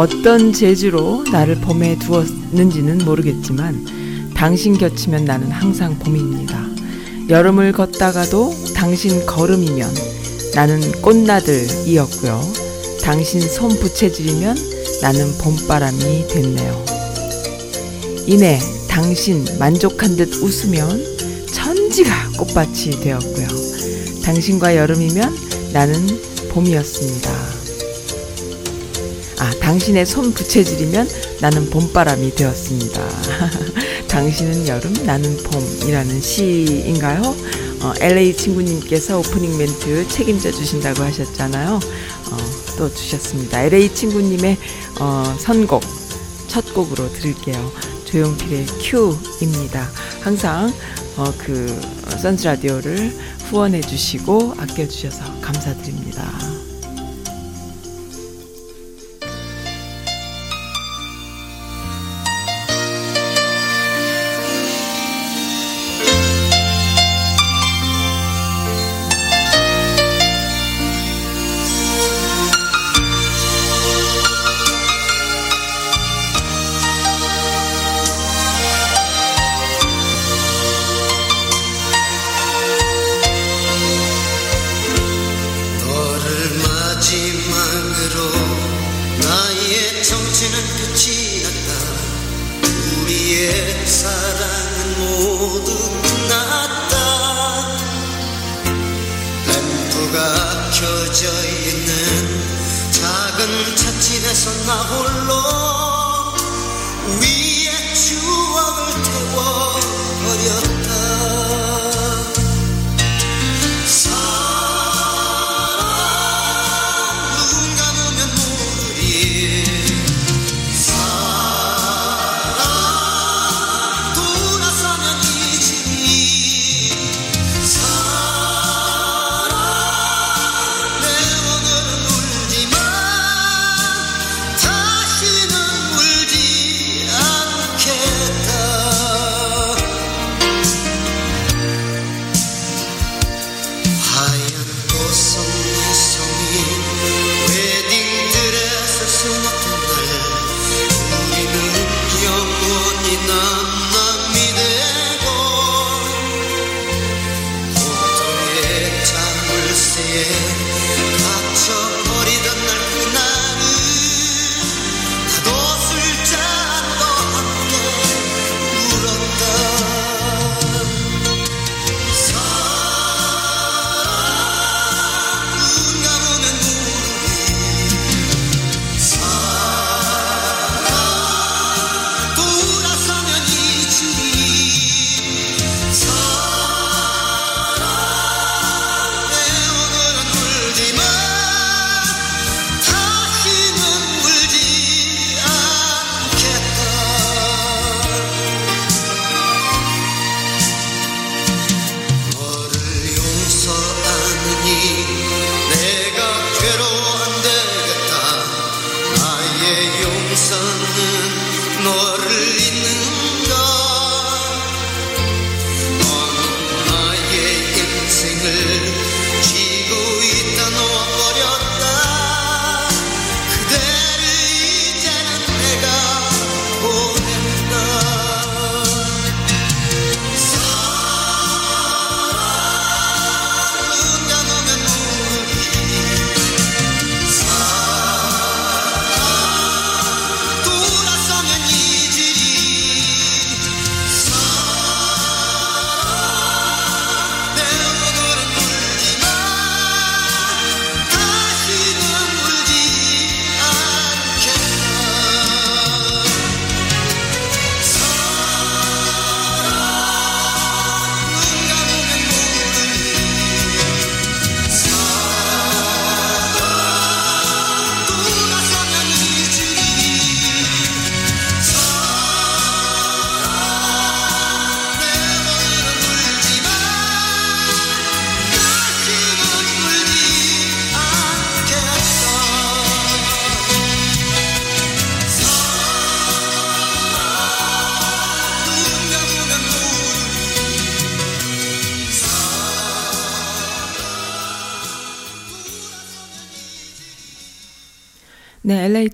어떤 재주로 나를 봄에 두었는지는 모르겠지만 당신 곁이면 나는 항상 봄입니다. 여름을 걷다가도 당신 걸음이면 나는 꽃나들이었고요. 당신 손 부채질이면 나는 봄바람이 됐네요. 이내 당신 만족한 듯 웃으면 천지가 꽃밭이 되었고요. 당신과 여름이면 나는 봄이었습니다. 아, 당신의 손 부채질이면 나는 봄바람이 되었습니다. 당신은 여름, 나는 봄이라는 시인가요? 어, LA 친구님께서 오프닝 멘트 책임져 주신다고 하셨잖아요. 어, 또 주셨습니다. LA 친구님의 어, 선곡, 첫 곡으로 들을게요. 조용필의 큐입니다. 항상 어, 그 선즈 라디오를 후원해 주시고 아껴 주셔서 감사드립니다.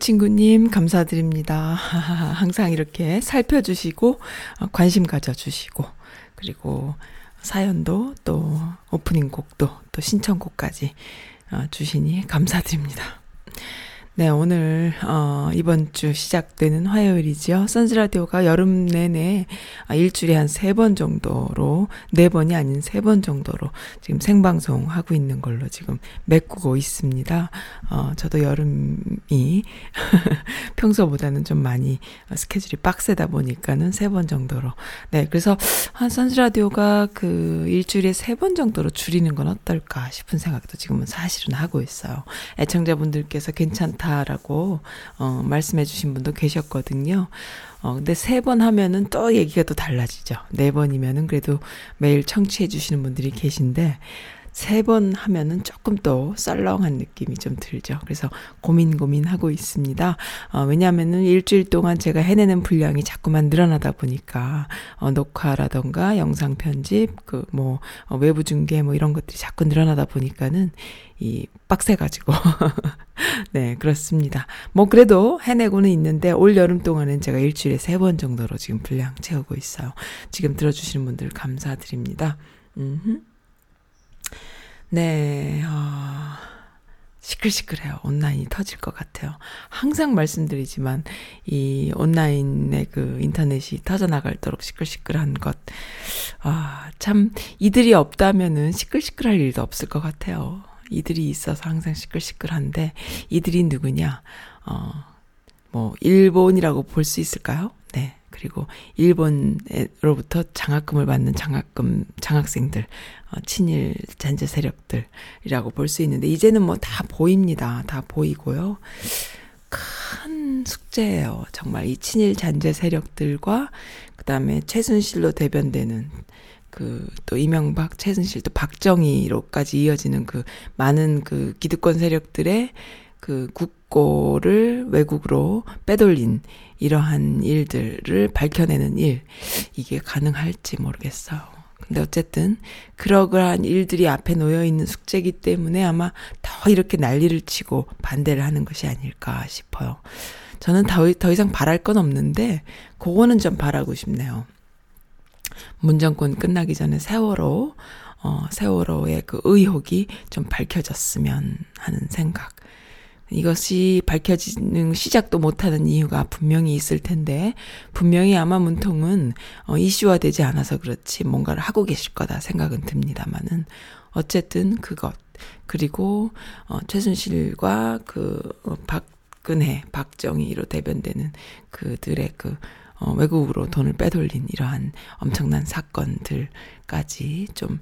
친구님 감사드립니다. 항상 이렇게 살펴주시고 어, 관심 가져주시고 그리고 사연도 또 오프닝 곡도 또 신청곡까지 어, 주시니 감사드립니다. 네, 오늘 어 이번 주 시작되는 화요일이지요. 선즈라디오가 여름 내내 아, 일주일에 한 세 번 정도로 네 번이 아닌 세 번 정도로 지금 생방송 하고 있는 걸로 지금 메꾸고 있습니다. 어 저도 여름이 평소보다는 좀 많이 스케줄이 빡세다 보니까는 세 번 정도로 네, 그래서 한 선즈라디오가 그 일주일에 세 번 정도로 줄이는 건 어떨까 싶은 생각도 지금은 사실은 하고 있어요. 애청자분들께서 괜찮다 좋다라고 어 말씀해 주신 분도 계셨거든요. 어 근데 세 번 하면은 또 얘기가 또 달라지죠. 네 번이면은 그래도 매일 청취해 주시는 분들이 계신데 세 번 하면은 조금 또 썰렁한 느낌이 좀 들죠. 그래서 고민 고민하고 있습니다. 어, 왜냐하면은 일주일 동안 제가 해내는 분량이 자꾸만 늘어나다 보니까 어, 녹화라던가 영상 편집, 그뭐 어, 외부 중계 뭐 이런 것들이 자꾸 늘어나다 보니까는 이 빡세가지고 네 그렇습니다. 뭐 그래도 해내고는 있는데 올 여름 동안은 제가 일주일에 세 번 정도로 지금 분량 채우고 있어요. 지금 들어주시는 분들 감사드립니다. 음. 네, 어, 시끌시끌해요. 온라인이 터질 것 같아요. 항상 말씀드리지만, 이 온라인의 그 인터넷이 터져나갈도록 시끌시끌한 것, 아, 참, 이들이 없다면은 시끌시끌할 일도 없을 것 같아요. 이들이 있어서 항상 시끌시끌한데, 이들이 누구냐, 어, 뭐, 일본이라고 볼 수 있을까요? 네. 그리고 일본으로부터 장학금을 받는 장학금 장학생들 어, 친일 잔재 세력들이라고 볼 수 있는데 이제는 뭐 다 보입니다. 다 보이고요. 큰 숙제예요. 정말 이 친일 잔재 세력들과 그다음에 최순실로 대변되는 그 또 이명박, 최순실 또 박정희로까지 이어지는 그 많은 그 기득권 세력들의 그 국고를 외국으로 빼돌린 이러한 일들을 밝혀내는 일, 이게 가능할지 모르겠어요. 근데 어쨌든, 그러한 일들이 앞에 놓여 있는 숙제이기 때문에 아마 더 이렇게 난리를 치고 반대를 하는 것이 아닐까 싶어요. 저는 더, 더 이상 바랄 건 없는데, 그거는 좀 바라고 싶네요. 문정권 끝나기 전에 세월호, 어, 세월호의 그 의혹이 좀 밝혀졌으면 하는 생각. 이것이 밝혀지는 시작도 못하는 이유가 분명히 있을 텐데 분명히 아마 문통은 어, 이슈화되지 않아서 그렇지 뭔가를 하고 계실 거다 생각은 듭니다만은 어쨌든 그것 그리고 어, 최순실과 그 어, 박근혜 박정희로 대변되는 그들의 그 어, 외국으로 돈을 빼돌린 이러한 엄청난 사건들까지 좀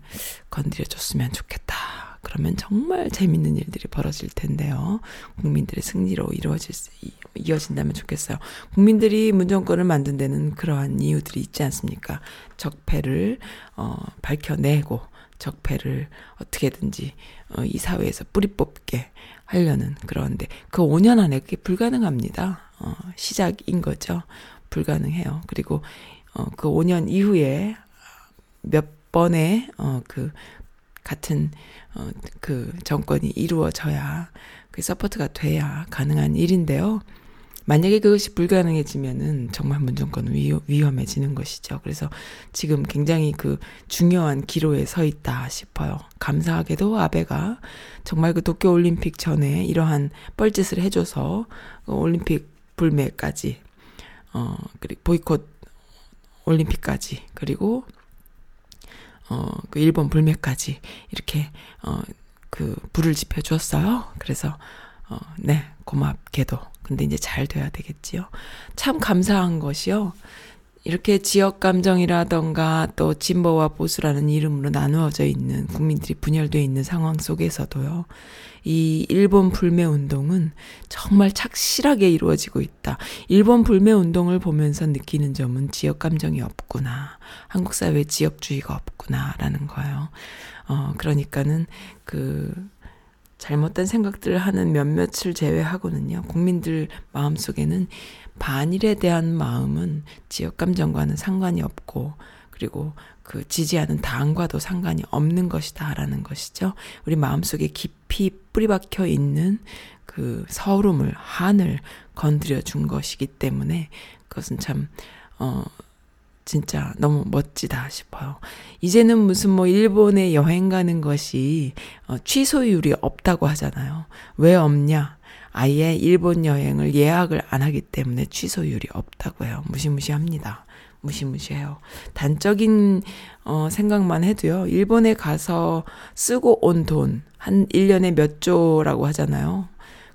건드려줬으면 좋겠다. 그러면 정말 재밌는 일들이 벌어질 텐데요. 국민들의 승리로 이루어질 수, 이어진다면 좋겠어요. 국민들이 문정권을 만든 데는 그러한 이유들이 있지 않습니까? 적폐를, 어, 밝혀내고, 적폐를 어떻게든지, 어, 이 사회에서 뿌리 뽑게 하려는 그런데 그 5년 안에 그게 불가능합니다. 어, 시작인 거죠. 불가능해요. 그리고, 어, 그 5년 이후에 몇 번의, 어, 그, 같은 어, 그 정권이 이루어져야 그 support가 돼야 가능한 일인데요. 만약에 그것이 불가능해지면은 정말 문정권은 위험, 해지는 것이죠. 그래서 지금 굉장히 그 중요한 기로에 서 있다 싶어요. 감사하게도 아베가 정말 그 도쿄 올림픽 전에 이러한 뻘짓을 해줘서 그 올림픽 불매까지, 어, 그리고 보이콧 올림픽까지, 그리고 어, 그 일본 불매까지 이렇게, 어, 그 불을 지펴 주었어요. 그래서, 어, 네, 고맙게도. 근데 이제 잘 돼야 되겠지요. 참 감사한 것이요. 이렇게 지역 감정이라던가 또 진보와 보수라는 이름으로 나누어져 있는 국민들이 분열되어 있는 상황 속에서도요. 이 일본 불매 운동은 정말 착실하게 이루어지고 있다. 일본 불매 운동을 보면서 느끼는 점은 지역 감정이 없구나. 한국 사회에 지역주의가 없구나라는 거예요. 어, 그러니까는 그 잘못된 생각들을 하는 몇몇을 제외하고는요. 국민들 마음속에는 반일에 대한 마음은 지역 감정과는 상관이 없고 그리고 그 지지하는 당과도 상관이 없는 것이다라는 것이죠. 우리 마음속에 깊이 뿌리 박혀 있는 그 서름을, 한을 건드려 준 것이기 때문에 그것은 참, 어, 진짜 너무 멋지다 싶어요. 이제는 무슨 뭐 일본에 여행 가는 것이 어, 취소율이 없다고 하잖아요. 왜 없냐? 아예 일본 여행을 예약을 안 하기 때문에 취소율이 없다고 해요. 무시무시합니다. 무시무시해요. 단적인 어 생각만 해도요. 일본에 가서 쓰고 온 돈 한 1년에 몇 조라고 하잖아요.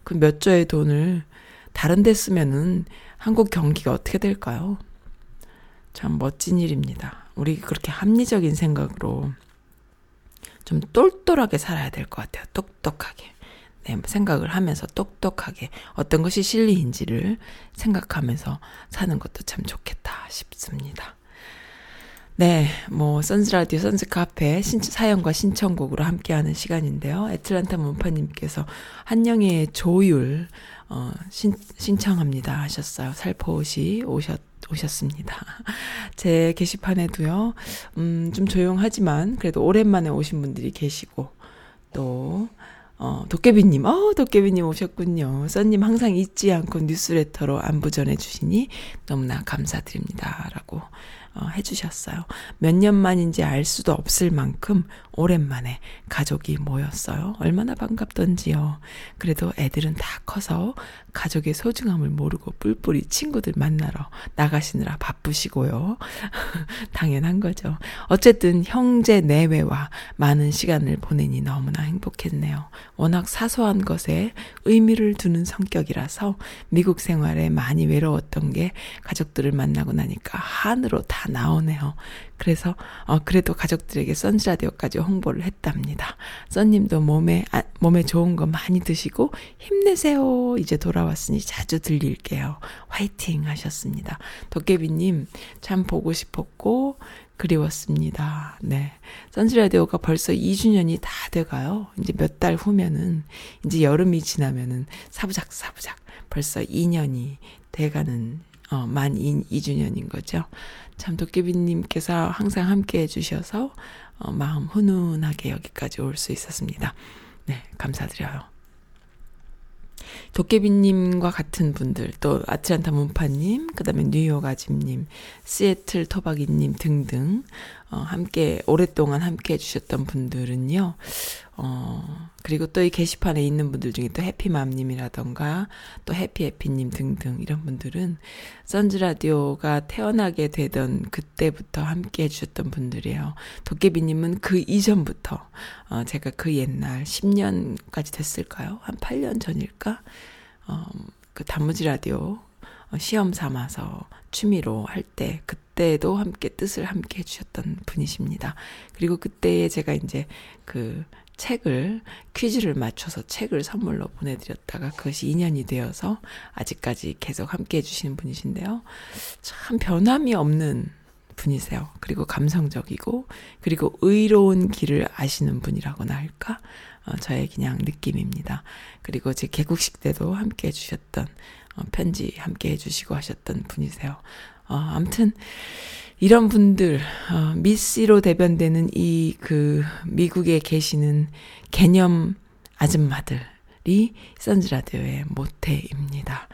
그 몇 조의 돈을 다른 데 쓰면은 한국 경기가 어떻게 될까요? 참 멋진 일입니다. 우리 그렇게 합리적인 생각으로 좀 똘똘하게 살아야 될 것 같아요. 똑똑하게. 네, 생각을 하면서 똑똑하게 어떤 것이 진리인지를 생각하면서 사는 것도 참 좋겠다 싶습니다. 네, 뭐 선즈 라디오 선즈 카페 신, 사연과 신청곡으로 함께하는 시간인데요. 애틀란타 문파님께서 한영의 조율 어, 신, 신청합니다 하셨어요. 살포시 오셨 오셨습니다. 제 게시판에도요, 음, 좀 조용하지만, 그래도 오랜만에 오신 분들이 계시고, 또, 어, 도깨비님, 어, 도깨비님 오셨군요. 써님 항상 잊지 않고 뉴스레터로 안부 전해주시니 너무나 감사드립니다. 라고 어, 해주셨어요. 몇 년 만인지 알 수도 없을 만큼 오랜만에 가족이 모였어요. 얼마나 반갑던지요. 그래도 애들은 다 커서 가족의 소중함을 모르고 뿔뿔이 친구들 만나러 나가시느라 바쁘시고요. 당연한 거죠. 어쨌든 형제 내외와 많은 시간을 보내니 너무나 행복했네요. 워낙 사소한 것에 의미를 두는 성격이라서 미국 생활에 많이 외로웠던 게 가족들을 만나고 나니까 한으로 다 나오네요. 그래서 어 그래도 가족들에게 선즈라디오까지 홍보를 했답니다. 썬님도 몸에 아, 몸에 좋은 거 많이 드시고 힘내세요. 이제 돌아왔으니 자주 들릴게요. 화이팅 하셨습니다. 도깨비님 참 보고 싶었고 그리웠습니다. 네. 선즈라디오가 벌써 2주년이 다 돼가요. 이제 몇 달 후면은, 이제 여름이 지나면은 사부작 사부작 벌써 2년이 돼가는, 어, 만 2, 2주년인 거죠. 참 도깨비님께서 항상 함께 해주셔서, 어, 마음 훈훈하게 여기까지 올 수 있었습니다. 네, 감사드려요. 도깨비님과 같은 분들, 또 아틀란타 문파님, 그 다음에 뉴욕 아집님, 시애틀 토박이님 등등, 어, 함께, 오랫동안 함께 해주셨던 분들은요, 어, 그리고 또 이 게시판에 있는 분들 중에 또 해피맘님이라던가, 또 해피해피님 등등, 이런 분들은 선즈라디오가 태어나게 되던 그때부터 함께 해주셨던 분들이에요. 도깨비님은 그 이전부터, 어, 제가 그 옛날 10년까지 됐을까요? 한 8년 전일까? 어, 그 단무지 라디오 어, 시험 삼아서 취미로 할 때 그때도 함께 뜻을 함께 해주셨던 분이십니다. 그리고 그때에 제가 이제 그 책을 퀴즈를 맞춰서 책을 선물로 보내드렸다가 그것이 인연이 되어서 아직까지 계속 함께 해 주시는 분이신데요. 참 변함이 없는 분이세요. 그리고 감성적이고 그리고 의로운 길을 아시는 분이라고나 할까? 어, 저의 그냥 느낌입니다. 그리고 제 개국식 때도 함께 해주셨던 어, 편지 함께 해주시고 하셨던 분이세요. 어, 아무튼 이런 분들 어, 미씨로 대변되는 이 그 미국에 계시는 개념 아줌마들이 선즈 라디오의 모태입니다.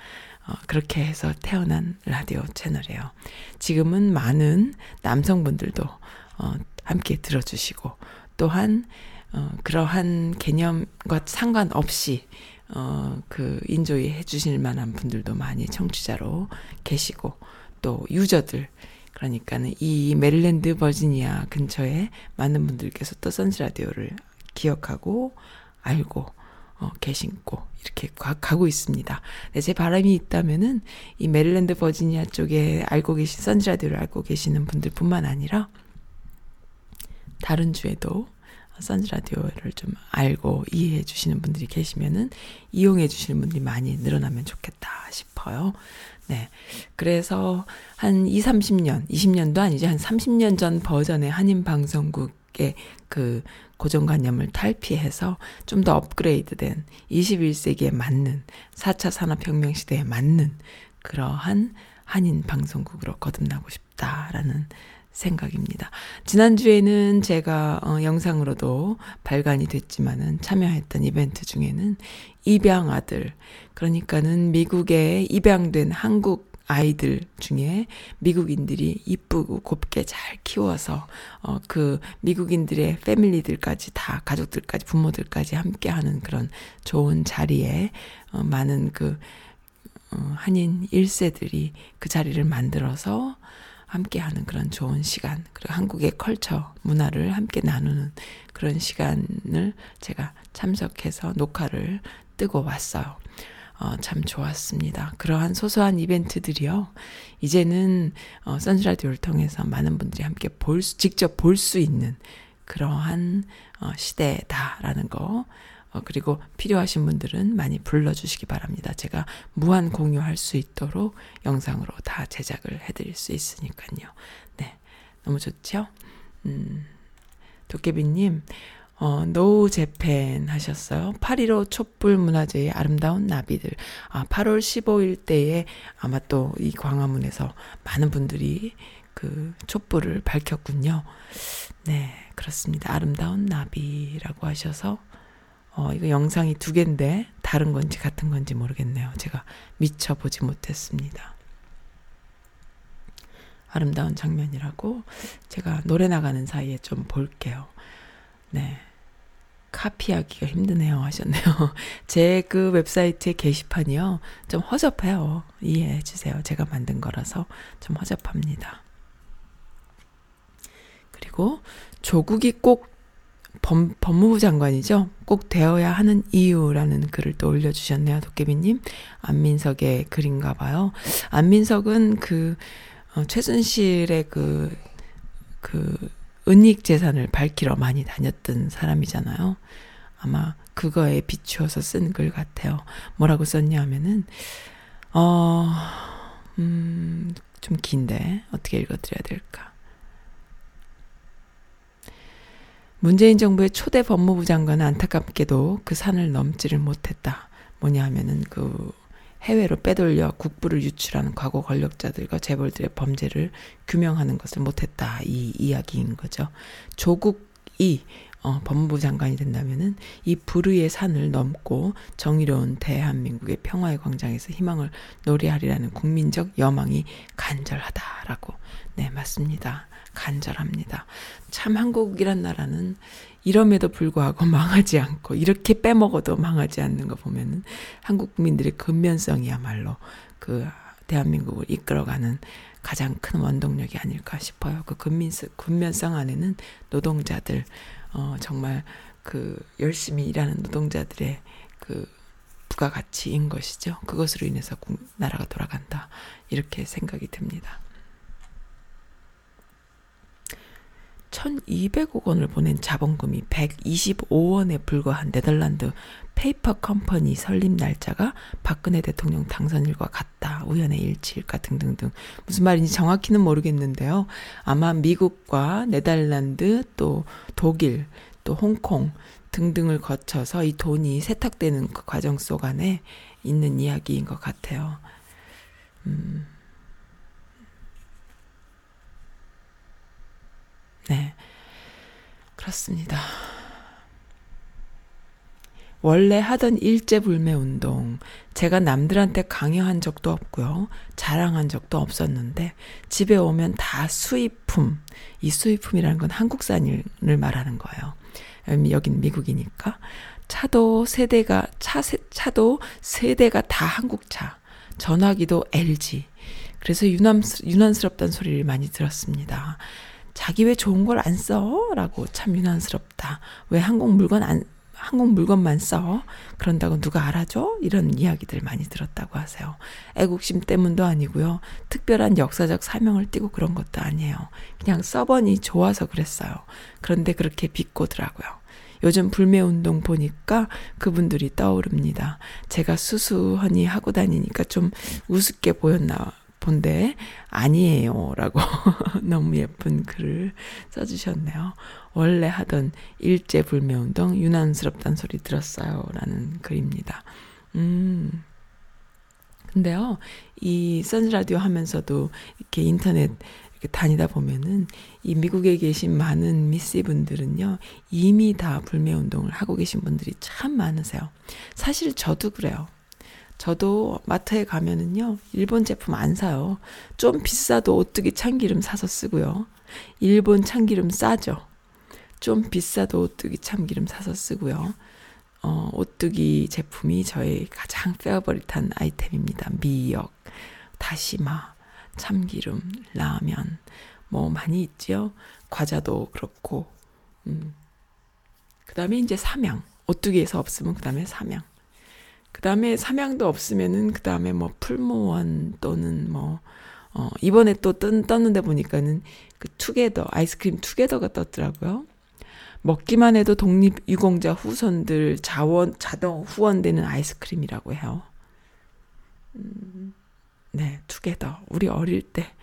어, 그렇게 해서 태어난 라디오 채널이에요. 지금은 많은 남성분들도 어, 함께 들어주시고 또한 어, 그러한 개념과 상관없이 어, 그 enjoy 해주실 만한 분들도 많이 청취자로 계시고 또 user들 그러니까는 이 메릴랜드 버지니아 근처에 많은 분들께서 또 선즈 라디오를 기억하고 알고 어, 계신고 이렇게 가, 가고 있습니다. 네, 제 바람이 있다면은 이 메릴랜드 버지니아 쪽에 알고 계신 선즈 라디오를 알고 계시는 분들뿐만 아니라 다른 주에도 선즈 라디오를 좀 알고 이해해 주시는 분들이 계시면은 이용해 주시는 분들이 많이 늘어나면 좋겠다 싶어요. 네. 그래서 한 2, 30년, 20년도 아니죠. 한 30년 전 버전의 한인 방송국의 그 고정관념을 탈피해서 좀 더 업그레이드된 21세기에 맞는 4차 산업혁명 시대에 맞는 그러한 한인 방송국으로 거듭나고 싶다라는 생각입니다. 지난주에는 제가 어, 영상으로도 발간이 됐지만은 참여했던 이벤트 중에는 입양 아들, 그러니까는 미국에 입양된 한국 아이들 중에 미국인들이 이쁘고 곱게 잘 키워서 어 그 미국인들의 패밀리들까지 다 가족들까지 부모들까지 함께 하는 그런 좋은 자리에 어 많은 그 어 한인 1세들이 그 자리를 만들어서 함께 하는 그런 좋은 시간, 그리고 한국의 컬처, 문화를 함께 나누는 그런 시간을 제가 참석해서 녹화를 뜨고 왔어요. 어, 참 좋았습니다. 그러한 소소한 이벤트들이요. 이제는 어, 선즈라디오를 통해서 많은 분들이 함께 볼 수, 직접 볼 수 있는 그러한 어, 시대다라는 거. 어, 그리고 필요하신 분들은 많이 불러주시기 바랍니다. 제가 무한 공유할 수 있도록 영상으로 다 제작을 해드릴 수 있으니까요. 네. 너무 좋죠? 음, 도깨비님, 어, 노우 재팬 하셨어요. 8.15 촛불 문화제의 아름다운 나비들. 아, 8월 15일 때에 아마 또 이 광화문에서 많은 분들이 그 촛불을 밝혔군요. 네, 그렇습니다. 아름다운 나비라고 하셔서, 어, 이거 영상이 두 개인데, 다른 건지 같은 건지 모르겠네요. 제가 미처 보지 못했습니다. 아름다운 장면이라고 제가 노래 나가는 사이에 좀 볼게요. 네. 카피하기가 힘드네요 하셨네요. 제 그 웹사이트의 게시판이요. 좀 허접해요. 이해해 주세요. 제가 만든 거라서 좀 허접합니다. 그리고 조국이 꼭 법, 법무부 장관이죠. 꼭 되어야 하는 이유라는 글을 또 올려주셨네요. 도깨비님. 안민석의 글인가 봐요. 안민석은 그, 어, 최순실의 그, 그, 은닉 재산을 밝히러 많이 다녔던 사람이잖아요. 아마 그거에 비추어서 쓴 글 같아요. 뭐라고 썼냐 하면은, 어, 음, 좀 긴데, 어떻게 읽어드려야 될까. 문재인 정부의 초대 법무부 장관은 안타깝게도 그 산을 넘지를 못했다. 뭐냐 하면은 그 해외로 빼돌려 국부를 유출하는 과거 권력자들과 재벌들의 범죄를 규명하는 것을 못했다. 이 이야기인 거죠. 조국이 어, 법무부 장관이 된다면은 이 불의의 산을 넘고 정의로운 대한민국의 평화의 광장에서 희망을 노래하리라는 국민적 여망이 간절하다라고. 네, 맞습니다. 간절합니다. 참 한국이란 나라는 이럼에도 불구하고 망하지 않고 이렇게 빼먹어도 망하지 않는 거 보면은 한국 국민들의 근면성이야말로 그 대한민국을 이끌어가는 가장 큰 원동력이 아닐까 싶어요. 그 근민성, 근면성 안에는 노동자들, 어, 정말 그 열심히 일하는 노동자들의 그 부가가치인 것이죠. 그것으로 인해서 나라가 돌아간다. 이렇게 생각이 듭니다. 1200억 원을 보낸 자본금이 125원에 불과한 네덜란드 페이퍼 컴퍼니 설립 날짜가 박근혜 대통령 당선일과 같다. 우연의 일치일까 등등등. 무슨 말인지 정확히는 모르겠는데요. 아마 미국과 네덜란드 또 독일 또 홍콩 등등을 거쳐서 이 돈이 세탁되는 그 과정 속 안에 있는 이야기인 것 같아요. 음. 네. 그렇습니다. 원래 하던 일제불매 운동, 제가 남들한테 강요한 적도 없고요. 자랑한 적도 없었는데, 집에 오면 다 수입품, 이 수입품이라는 건 한국산을 말하는 거예요. 음, 여긴 미국이니까. 차도 세대가, 차, 차도 세대가 다 한국차. 전화기도 LG. 그래서 유난, 유난스럽다는 소리를 많이 들었습니다. 자기 왜 좋은 걸 안 써? 라고 참 유난스럽다. 왜 한국 물건 안, 한국 물건만 써? 그런다고 누가 알아줘? 이런 이야기들 많이 들었다고 하세요. 애국심 때문도 아니고요. 특별한 역사적 사명을 띠고 그런 것도 아니에요. 그냥 서버니 좋아서 그랬어요. 그런데 그렇게 비꼬더라고요. 요즘 불매운동 보니까 그분들이 떠오릅니다. 제가 수수하니 하고 다니니까 좀 우습게 보였나 본데 아니에요. 라고 너무 예쁜 글을 써주셨네요. 원래 하던 일제 불매 운동 유난스럽단 소리 들었어요. 라는 글입니다. 음. 근데요, 이 선즈라디오 하면서도 이렇게 인터넷 이렇게 다니다 보면은 이 미국에 계신 많은 미씨 분들은요 이미 다 불매 운동을 하고 계신 분들이 참 많으세요. 사실 저도 그래요. 저도 마트에 가면은요 일본 제품 안 사요. 좀 비싸도 오뚜기 참기름 사서 쓰고요. 일본 참기름 싸죠. 좀 비싸도 오뚜기 참기름 사서 쓰고요. 어, 오뚜기 제품이 저의 가장 페어버릿한 아이템입니다. 미역, 다시마, 참기름, 라면, 뭐 많이 있지요. 과자도 그렇고, 음. 그 다음에 이제 삼양. 오뚜기에서 없으면 그 다음에 삼양. 그 다음에 삼양도 없으면은 그 다음에 뭐 풀무원 또는 뭐, 어, 이번에 또 뜬, 떴는데 보니까는 그 투게더, 아이스크림 투게더가 떴더라고요. 먹기만 해도 독립유공자 후손들 자원, 자동 후원되는 아이스크림이라고 해요. 음, 네, 투게더. 우리 어릴 때,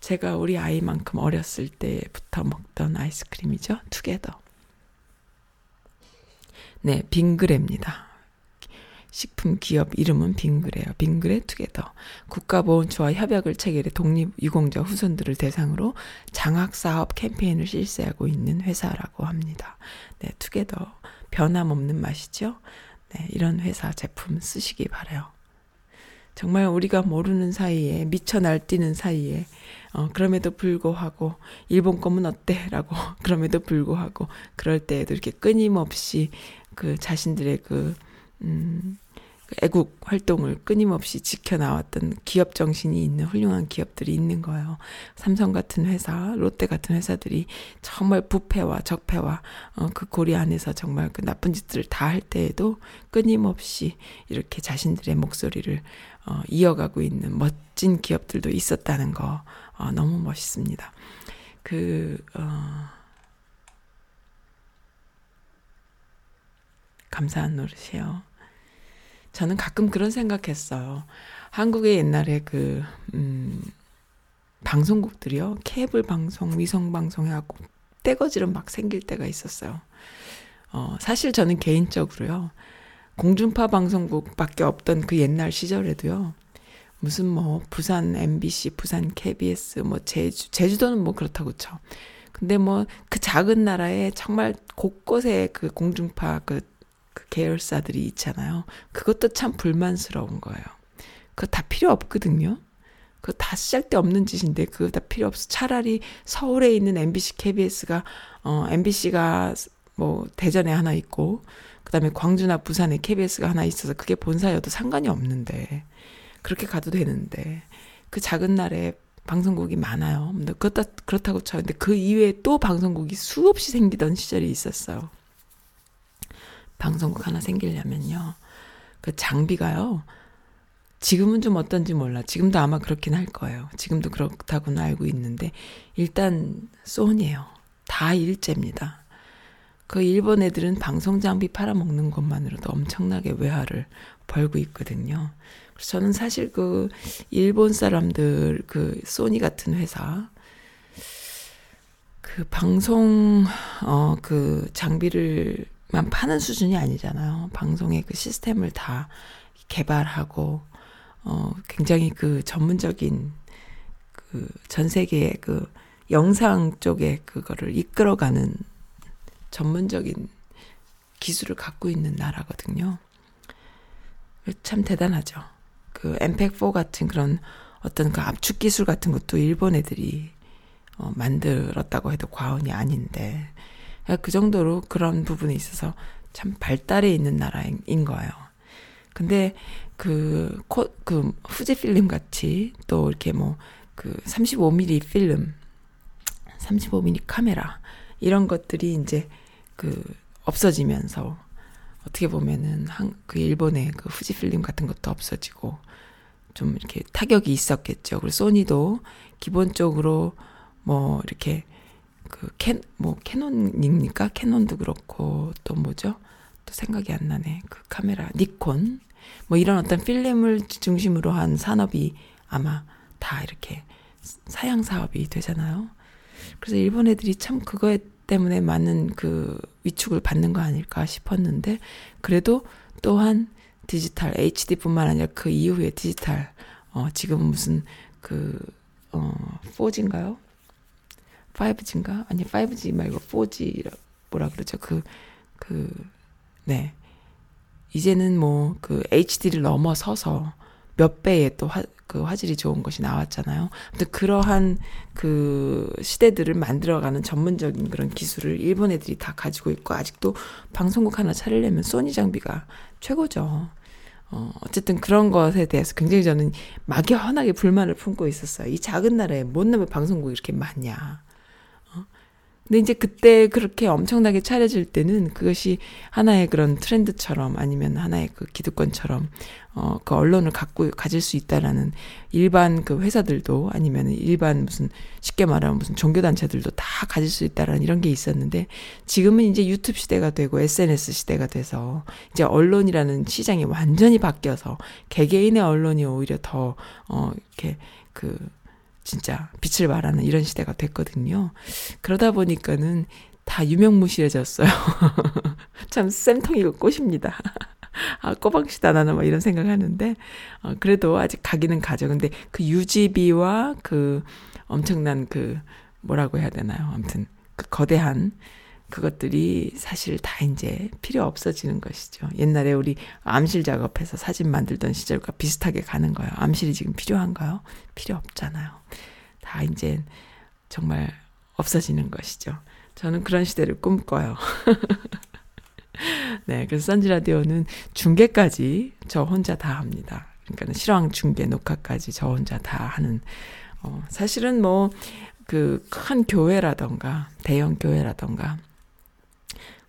제가 우리 아이만큼 어렸을 때부터 먹던 아이스크림이죠. 투게더. 네, 빙그레입니다. 식품 기업 이름은 빙그레요. 빙그레 투게더. 국가보훈처와 협약을 체결해 독립유공자 후손들을 대상으로 장학사업 캠페인을 실시하고 있는 회사라고 합니다. 네, 투게더. 변함없는 맛이죠? 네, 이런 회사 제품 쓰시기 바래요. 정말 우리가 모르는 사이에 미쳐 날뛰는 사이에 어 그럼에도 불구하고 일본 거면 어때? 라고 그럼에도 불구하고 그럴 때에도 이렇게 끊임없이 그 자신들의 그 음, 애국 활동을 끊임없이 지켜나왔던 기업 정신이 있는 훌륭한 기업들이 있는 거예요. 삼성 같은 회사, 롯데 같은 회사들이 정말 부패와 적폐와 어, 그 고리 안에서 정말 그 나쁜 짓들을 다 할 때에도 끊임없이 이렇게 자신들의 목소리를 어, 이어가고 있는 멋진 기업들도 있었다는 거 어, 너무 멋있습니다. 그 어, 감사한 노릇이에요. 저는 가끔 그런 생각했어요. 한국의 옛날에 그, 음, 방송국들이요. 케이블 방송, 위성 방송 해갖고 떼거지로 막 생길 때가 있었어요. 어, 사실 저는 개인적으로요. 공중파 방송국밖에 없던 그 옛날 시절에도요. 무슨 뭐 부산 MBC, 부산 KBS, 뭐 제주, 제주도는 뭐 그렇다고 쳐. 근데 뭐 그 작은 나라에 정말 곳곳에 그 공중파 그, 그 계열사들이 있잖아요. 그것도 참 불만스러운 거예요. 그거 다 필요 없거든요. 그거 다 쓸데없는 짓인데 그거 다 필요 없어. 차라리 서울에 있는 MBC, KBS가 어 MBC가 뭐 대전에 하나 있고 그다음에 광주나 부산에 KBS가 하나 있어서 그게 본사여도 상관이 없는데 그렇게 가도 되는데 그 작은 나라에 방송국이 많아요. 그렇다 그렇다고 쳐. 근데 그 이외에 또 방송국이 수없이 생기던 시절이 있었어요. 방송국 하나 생기려면요. 그 장비가요. 지금은 좀 어떤지 몰라. 지금도 아마 그렇긴 할 거예요. 지금도 그렇다고는 알고 있는데 일단 소니예요. 다 일제입니다. 그 일본 애들은 방송 장비 팔아먹는 것만으로도 엄청나게 외화를 벌고 있거든요. 그래서 저는 사실 그 일본 사람들 그 소니 같은 회사 그 방송 어 그 장비를 만 파는 수준이 아니잖아요. 방송의 그 시스템을 다 개발하고 어 굉장히 그 전문적인 그 전 세계의 그 영상 쪽에 그거를 이끌어가는 전문적인 기술을 갖고 있는 나라거든요. 참 대단하죠. 그 엠팩4 같은 그런 어떤 그 압축 기술 같은 것도 일본 애들이 어, 만들었다고 해도 과언이 아닌데 그 정도로 그런 부분에 있어서 참 발달해 있는 나라인 거예요. 근데 그, 코, 그, 후지 필름 같이 또 이렇게 뭐, 그 35mm 필름, 35mm 카메라, 이런 것들이 이제 그 없어지면서 어떻게 보면은 한, 그 일본의 그 후지 필름 같은 것도 없어지고 좀 이렇게 타격이 있었겠죠. 그리고 소니도 기본적으로 뭐 이렇게 그 캔, 뭐 캐논입니까? 캐논도 그렇고 또 뭐죠? 또 생각이 안 나네. 그 카메라, 니콘. 뭐 이런 어떤 필름을 중심으로 한 산업이 아마 다 이렇게 사양 사업이 되잖아요. 그래서 일본 애들이 참 그거에 때문에 많은 그 위축을 받는 거 아닐까 싶었는데 그래도 또한 디지털 HD뿐만 아니라 그 이후에 디지털 어 지금 무슨 그 어 4G인가요? 5G인가? 아니 5G 말고 4G 뭐라 그러죠? 그 그, 네. 이제는 뭐 그 HD를 넘어서서 몇 배의 또 화, 그 화질이 좋은 것이 나왔잖아요. 근데 그러한 그 시대들을 만들어가는 전문적인 그런 기술을 일본 애들이 다 가지고 있고 아직도 방송국 하나 차리려면 소니 장비가 최고죠. 어, 어쨌든 그런 것에 대해서 굉장히 저는 막연하게 불만을 품고 있었어요. 이 작은 나라에 뭔 놈의 방송국이 이렇게 많냐. 근데 이제 그때 그렇게 엄청나게 차려질 때는 그것이 하나의 그런 트렌드처럼 아니면 하나의 그 기득권처럼 어, 그 언론을 갖고 가질 수 있다라는 일반 그 회사들도 아니면 일반 무슨 쉽게 말하면 무슨 종교단체들도 다 가질 수 있다라는 이런 게 있었는데 지금은 이제 유튜브 시대가 되고 SNS 시대가 돼서 이제 언론이라는 시장이 완전히 바뀌어서 개개인의 언론이 오히려 더, 어, 이렇게 그 진짜 빛을 발하는 이런 시대가 됐거든요. 그러다 보니까는 다 유명무실해졌어요. 참 쌤통이고 꽃입니다. 아, 꼬방시다 나는 뭐 이런 생각을 하는데, 어, 그래도 아직 가기는 가죠. 근데 그 유지비와 그 엄청난 그 뭐라고 해야 되나요? 아무튼 그 거대한 그것들이 사실 다 이제 필요 없어지는 것이죠. 옛날에 우리 암실 작업해서 사진 만들던 시절과 비슷하게 가는 거예요. 암실이 지금 필요한가요? 필요 없잖아요. 다 이제 정말 없어지는 것이죠. 저는 그런 시대를 꿈꿔요. 네, 그래서 선지 라디오는 중계까지 저 혼자 다 합니다. 그러니까 실황 중계 녹화까지 저 혼자 다 하는 어 사실은 뭐 그 큰 교회라던가 대형 교회라던가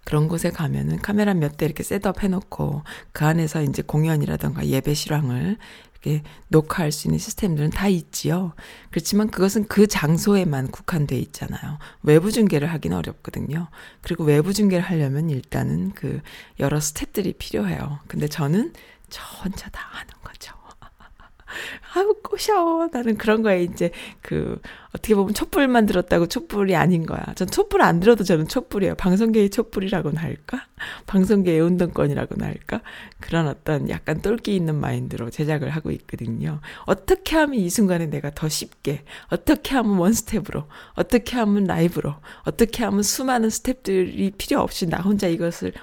그런 곳에 가면은 카메라 몇 대 이렇게 셋업 해놓고 그 안에서 이제 공연이라던가 예배 실황을 이렇게 녹화할 수 있는 시스템들은 다 있지요. 그렇지만 그것은 그 장소에만 국한돼 있잖아요. 외부 중계를 하기는 어렵거든요. 그리고 외부 중계를 하려면 일단은 그 여러 스탭들이 필요해요. 근데 저는 저 혼자 다 하는 거죠. 아우 꼬셔 나는 그런 거에 이제 그 어떻게 보면 촛불만 들었다고 촛불이 아닌 거야. 전 촛불 안 들어도 저는 촛불이에요. 방송계의 촛불이라고나 할까? 방송계의 운동권이라고나 할까? 그런 어떤 약간 똘끼 있는 마인드로 제작을 하고 있거든요. 어떻게 하면 이 순간에 내가 더 쉽게, 어떻게 하면 one step으로, 어떻게 하면 라이브로, 어떻게 하면 수많은 스텝들이 필요 없이 나 혼자 이것을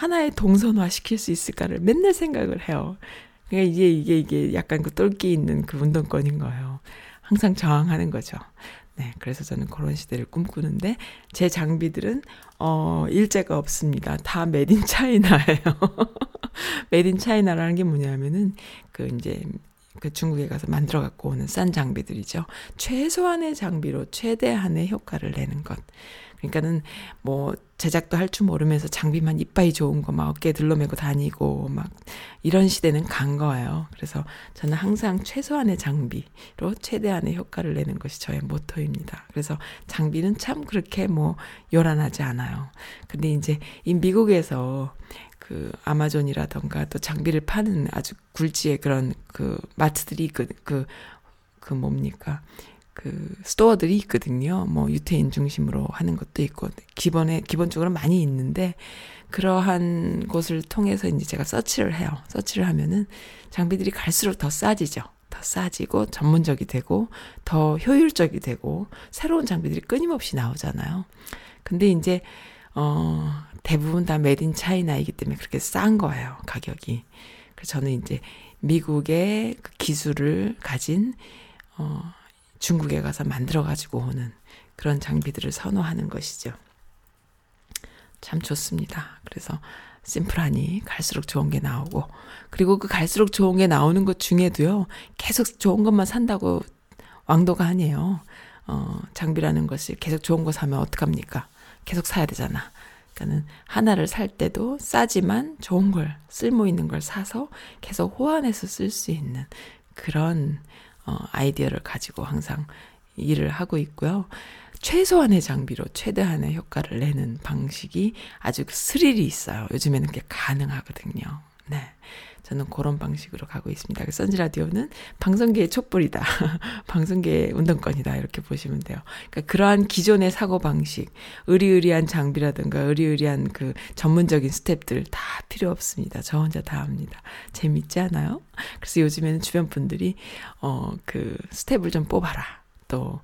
하나의 동선화 시킬 수 있을까를 맨날 생각을 해요. 그러니까 이게 이게 이게 약간 그 똘끼 있는 그 운동권인 거예요. 항상 저항하는 거죠. 네, 그래서 저는 그런 시대를 꿈꾸는데 제 장비들은 어 일제가 없습니다. 다 메딘 차이나예요. 메딘 차이나라는 게 뭐냐면은 그 이제 그 중국에 가서 만들어 갖고 오는 싼 장비들이죠. 최소한의 장비로 최대한의 효과를 내는 것. 그러니까는 뭐 제작도 할 줄 모르면서 장비만 이빠이 좋은 거 막 어깨에 들러매고 다니고 막 이런 시대는 간 거예요. 그래서 저는 항상 최소한의 장비로 최대한의 효과를 내는 것이 저의 모토입니다. 그래서 장비는 참 그렇게 뭐 요란하지 않아요. 근데 이제 이 미국에서 그 아마존이라던가 또 장비를 파는 아주 굴지의 그런 그 마트들이 있거든. 그, 그 뭡니까. 그 스토어들이 있거든요. 뭐 유태인 중심으로 하는 것도 있고 기본에 기본적으로 많이 있는데 그러한 곳을 통해서 이제 제가 서치를 해요. 서치를 하면은 장비들이 갈수록 더 싸지죠. 더 싸지고 전문적이 되고 더 효율적이 되고 새로운 장비들이 끊임없이 나오잖아요. 근데 이제 어 대부분 다 메딘 차이나이기 때문에 그렇게 싼 거예요. 가격이. 그래서 저는 이제 미국의 그 기술을 가진 어 중국에 가서 만들어 가지고 오는 그런 장비들을 선호하는 것이죠. 참 좋습니다. 그래서 심플하니 갈수록 좋은 게 나오고 그리고 그 갈수록 좋은 게 나오는 것 중에도요. 계속 좋은 것만 산다고 왕도가 아니에요. 어, 장비라는 것이 계속 좋은 거 사면 어떡합니까? 계속 사야 되잖아. 그러니까는 하나를 살 때도 싸지만 좋은 걸 쓸모 있는 걸 사서 계속 호환해서 쓸 수 있는 그런 어, 아이디어를 가지고 항상 일을 하고 있고요. 최소한의 장비로 최대한의 효과를 내는 방식이 아주 스릴이 있어요. 요즘에는 그게 가능하거든요. 네. 저는 그런 방식으로 가고 있습니다. 그 선지 라디오는 방송계의 촛불이다. 방송계의 운동권이다. 이렇게 보시면 돼요. 그러니까 그러한 기존의 사고 방식, 의리의리한 장비라든가 의리의리한 그 전문적인 스탭들 다 필요 없습니다. 저 혼자 다 합니다. 재밌지 않아요? 그래서 요즘에는 주변 분들이 어 그 스텝을 좀 뽑아라. 또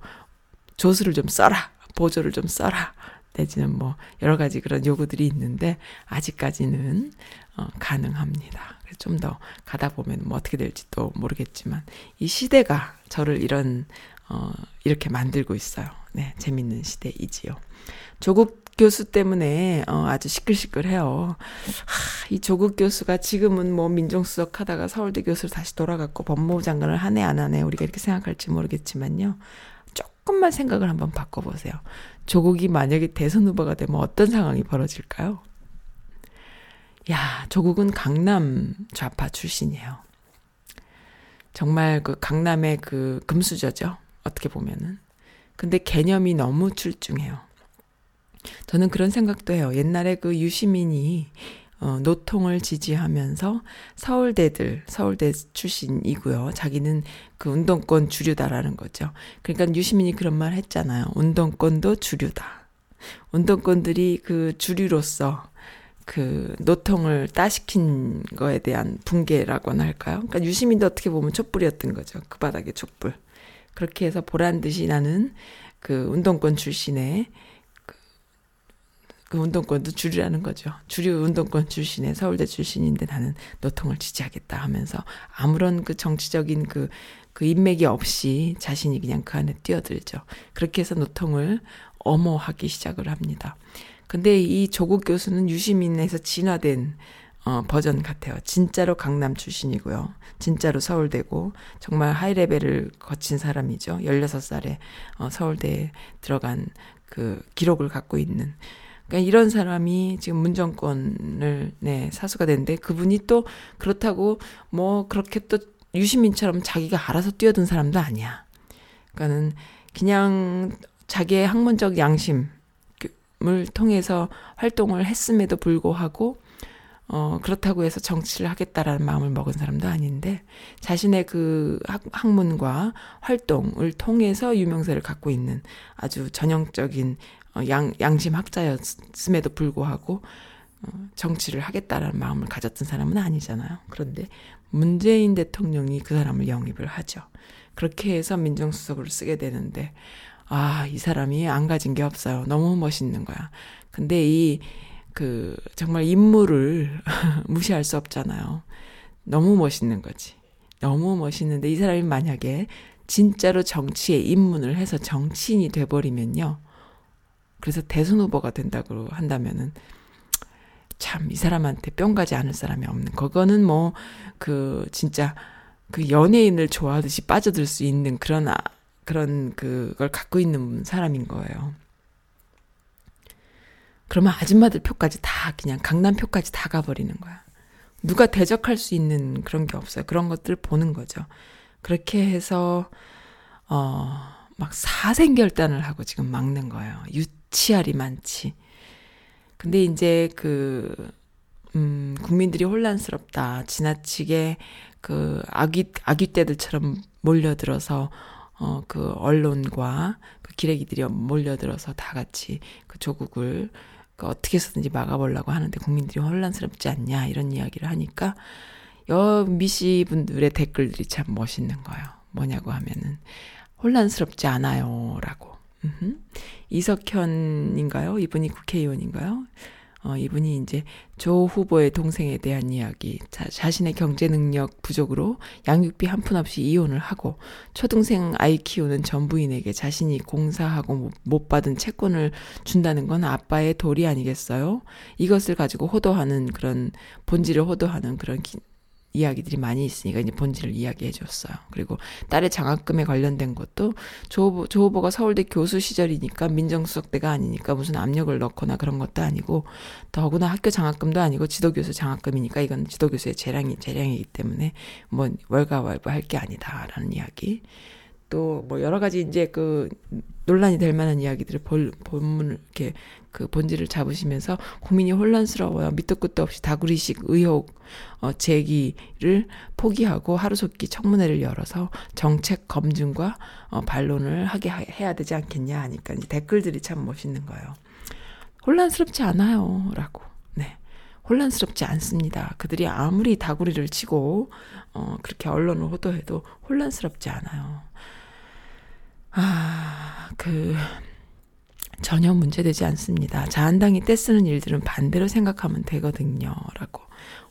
조수를 좀 써라. 보조를 좀 써라. 내지는 뭐 여러 가지 그런 요구들이 있는데 아직까지는 어, 가능합니다. 좀 더 가다 보면 뭐 어떻게 될지 또 모르겠지만 이 시대가 저를 이런 어, 이렇게 만들고 있어요. 네, 재밌는 시대이지요. 조국 교수 때문에 어, 아주 시끌시끌해요. 하, 이 조국 교수가 지금은 뭐 민정수석 하다가 서울대 교수로 다시 돌아갔고 법무부 장관을 하네 안 하네 우리가 이렇게 생각할지 모르겠지만요. 조금만 생각을 한번 바꿔보세요. 조국이 만약에 대선 후보가 되면 어떤 상황이 벌어질까요? 야, 조국은 강남 좌파 출신이에요. 정말 그 강남의 그 금수저죠. 어떻게 보면은. 근데 개념이 너무 출중해요. 저는 그런 생각도 해요. 옛날에 그 유시민이 어, 노통을 지지하면서 서울대들, 서울대 출신이고요. 자기는 그 운동권 주류다라는 거죠. 그러니까 유시민이 그런 말 했잖아요. 운동권도 주류다. 운동권들이 그 주류로서 그 노통을 따시킨 거에 대한 붕괴라고나 할까요? 그러니까 유시민도 어떻게 보면 촛불이었던 거죠. 그 바닥의 촛불. 그렇게 해서 보란 듯이 나는 그 운동권 출신의 그 운동권도 주류라는 거죠. 주류 운동권 출신의 서울대 출신인데 나는 노통을 지지하겠다 하면서 아무런 그 정치적인 그, 그 인맥이 없이 자신이 그냥 그 안에 뛰어들죠. 그렇게 해서 노통을 엄호하기 시작을 합니다. 근데 이 조국 교수는 유시민에서 진화된 어, 버전 같아요. 진짜로 강남 출신이고요. 진짜로 서울대고 정말 하이레벨을 거친 사람이죠. 16살에 어, 서울대에 들어간 그 기록을 갖고 있는 그러니까 이런 사람이 지금 문정권을 네, 사수가 됐는데 그분이 또 그렇다고 뭐 그렇게 또 유시민처럼 자기가 알아서 뛰어든 사람도 아니야. 그러니까는 그냥 자기의 학문적 양심을 통해서 활동을 했음에도 불구하고 어, 그렇다고 해서 정치를 하겠다라는 마음을 먹은 사람도 아닌데, 자신의 그 학, 학문과 활동을 통해서 유명세를 갖고 있는 아주 전형적인 어, 양, 양심학자였음에도 불구하고 어, 정치를 하겠다라는 마음을 가졌던 사람은 아니잖아요. 그런데 문재인 대통령이 그 사람을 영입을 하죠. 그렇게 해서 민정수석을 쓰게 되는데, 아, 이 사람이 안 가진 게 없어요. 너무 멋있는 거야. 근데 이, 그, 정말 인물을 무시할 수 없잖아요. 너무 멋있는 거지. 너무 멋있는데 이 사람이 만약에 진짜로 정치에 입문을 해서 정치인이 돼버리면요. 그래서 대선 후보가 된다고 한다면은 참 이 사람한테 뿅 가지 않을 사람이 없는 그거는 뭐 그 진짜 그 연예인을 좋아하듯이 빠져들 수 있는 그런 아, 그런 그걸 갖고 있는 사람인 거예요. 그러면 아줌마들 표까지 다 그냥 강남 표까지 다 가버리는 거야. 누가 대적할 수 있는 그런 게 없어요. 그런 것들 보는 거죠. 그렇게 해서 어 막 사생결단을 하고 지금 막는 거예요. 유, 치알이 많지. 근데 이제 그, 음, 국민들이 혼란스럽다. 지나치게 그 아기, 아기 떼들처럼 몰려들어서, 어, 그 언론과 그 기레기들이 몰려들어서 다 같이 그 조국을 그 어떻게 해서든지 막아보려고 하는데 국민들이 혼란스럽지 않냐 이런 이야기를 하니까 여미씨 분들의 댓글들이 참 멋있는 거예요. 뭐냐고 하면은 혼란스럽지 않아요. 라고. 이석현인가요? 이분이 국회의원인가요? 어, 이분이 이제 조 후보의 동생에 대한 이야기, 자, 자신의 경제 능력 부족으로 양육비 한 푼 없이 이혼을 하고 초등생 아이 키우는 전부인에게 자신이 공사하고 못 받은 채권을 준다는 건 아빠의 도리 아니겠어요? 이것을 가지고 호도하는 그런 본질을 호도하는 그런 기, 이야기들이 많이 있으니까 이제 본질을 이야기해 줬어요. 그리고 딸의 장학금에 관련된 것도 조 후보, 조 후보가 서울대 교수 시절이니까 민정수석 때가 아니니까 무슨 압력을 넣거나 그런 것도 아니고 더구나 학교 장학금도 아니고 지도교수 장학금이니까 이건 지도교수의 재량이 재량이기 때문에 뭐 월가월부 할 게 아니다라는 이야기. 또뭐 여러 가지 이제 그 논란이 될 만한 이야기들을 볼, 본문을 이렇게 그 본질을 잡으시면서 국민이 혼란스러워요. 밑도 끝도 없이 다구리식 의혹 어, 제기를 포기하고 하루속히 청문회를 열어서 정책 검증과 어, 반론을 하게 해야 되지 않겠냐 하니까 이제 댓글들이 참 멋있는 거예요. 혼란스럽지 않아요. 라고. 네. 혼란스럽지 않습니다. 그들이 아무리 다구리를 치고, 어, 그렇게 언론을 호도해도 혼란스럽지 않아요. 아, 그, 전혀 문제되지 않습니다. 자한당이 떼쓰는 일들은 반대로 생각하면 되거든요. 라고.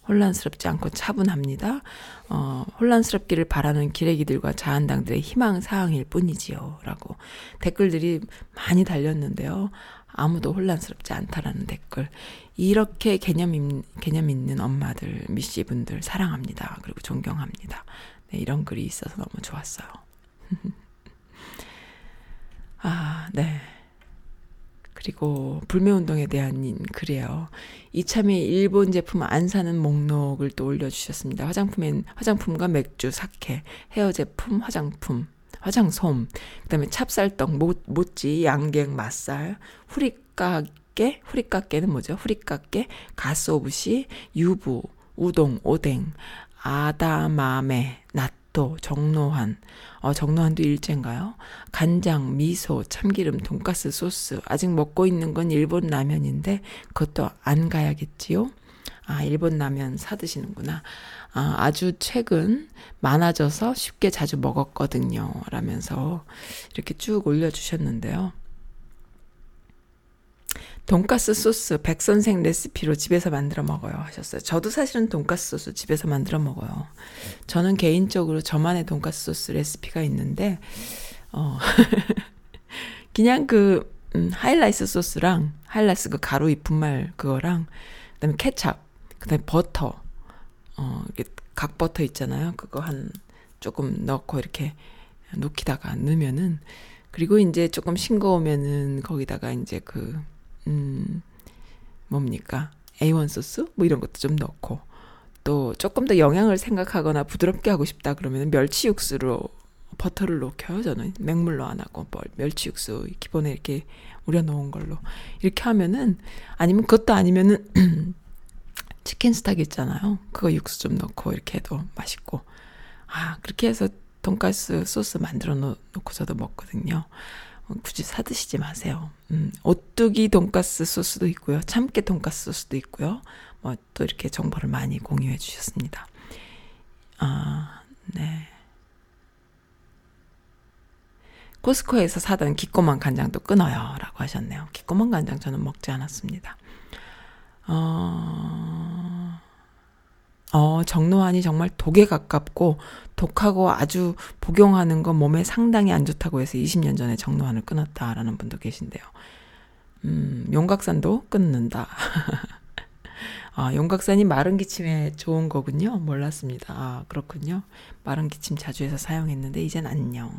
혼란스럽지 않고 차분합니다. 어, 혼란스럽기를 바라는 기레기들과 자한당들의 희망 사항일 뿐이지요. 라고 댓글들이 많이 달렸는데요. 아무도 혼란스럽지 않다라는 댓글. 이렇게 개념, 있, 개념 있는 엄마들, 미씨 분들 사랑합니다. 그리고 존경합니다. 네, 이런 글이 있어서 너무 좋았어요. 아, 네. 그리고 불매운동에 대한 글이에요. 이참에 일본 제품 안 사는 목록을 또 올려주셨습니다. 화장품엔 화장품과 맥주, 사케, 헤어 제품, 화장품, 화장솜, 그 다음에 찹쌀떡, 모, 모찌, 양갱, 맛살, 후리까깨, 후리까깨는 뭐죠? 후리까깨, 가스오부시, 유부, 우동, 오뎅, 아다마메, 나또, 정노환, 어, 정노환도 일제인가요? 간장, 미소, 참기름, 돈가스 소스. 아직 먹고 있는 건 일본 라면인데 그것도 안 가야겠지요? 아, 일본 라면 사 드시는구나. 아, 아주 최근 많아져서 쉽게 자주 먹었거든요. 라면서 이렇게 쭉 올려주셨는데요. 돈가스 소스 백선생 레시피로 집에서 만들어 먹어요 하셨어요. 저도 사실은 돈가스 소스 집에서 만들어 먹어요. 저는 개인적으로 저만의 돈가스 소스 레시피가 있는데 어 그냥 그 음, 하이라이스 소스랑 하이라이스 그 가루 이분말 그거랑 그다음에 케찹 그다음에 버터 어 이게 각 버터 있잖아요. 그거 한 조금 넣고 이렇게 녹히다가 넣으면은 그리고 이제 조금 싱거우면은 거기다가 이제 그 음, 뭡니까? A1 소스? 뭐 이런 것도 좀 넣고, 또 조금 더 영양을 생각하거나 부드럽게 하고 싶다 그러면 멸치 육수로 버터를 녹여요, 저는. 맹물로 안 하고, 뭐 멸치 육수 기본에 이렇게 우려 놓은 걸로. 이렇게 하면은, 아니면 그것도 아니면은, 치킨 스탁 있잖아요. 그거 육수 좀 넣고 이렇게 해도 맛있고. 아, 그렇게 해서 돈가스 소스 만들어 놓고 저도 먹거든요. 굳이 사 드시지 마세요. 음, 오뚜기 돈가스 소스도 있고요. 참깨 돈가스 소스도 있고요. 뭐 또 이렇게 정보를 많이 공유해 주셨습니다. 아, 네. 코스코에서 사던 기꼬만 간장도 끊어요. 라고 하셨네요. 기꼬만 간장 저는 먹지 않았습니다. 어, 어, 정노환이 정말 독에 가깝고 독하고 아주 복용하는 건 몸에 상당히 안 좋다고 해서 20년 전에 정노환을 끊었다라는 분도 계신데요. 음, 용각산도 끊는다. 아, 용각산이 마른 기침에 좋은 거군요. 몰랐습니다. 아, 그렇군요. 마른 기침 자주 해서 사용했는데 이젠 안녕.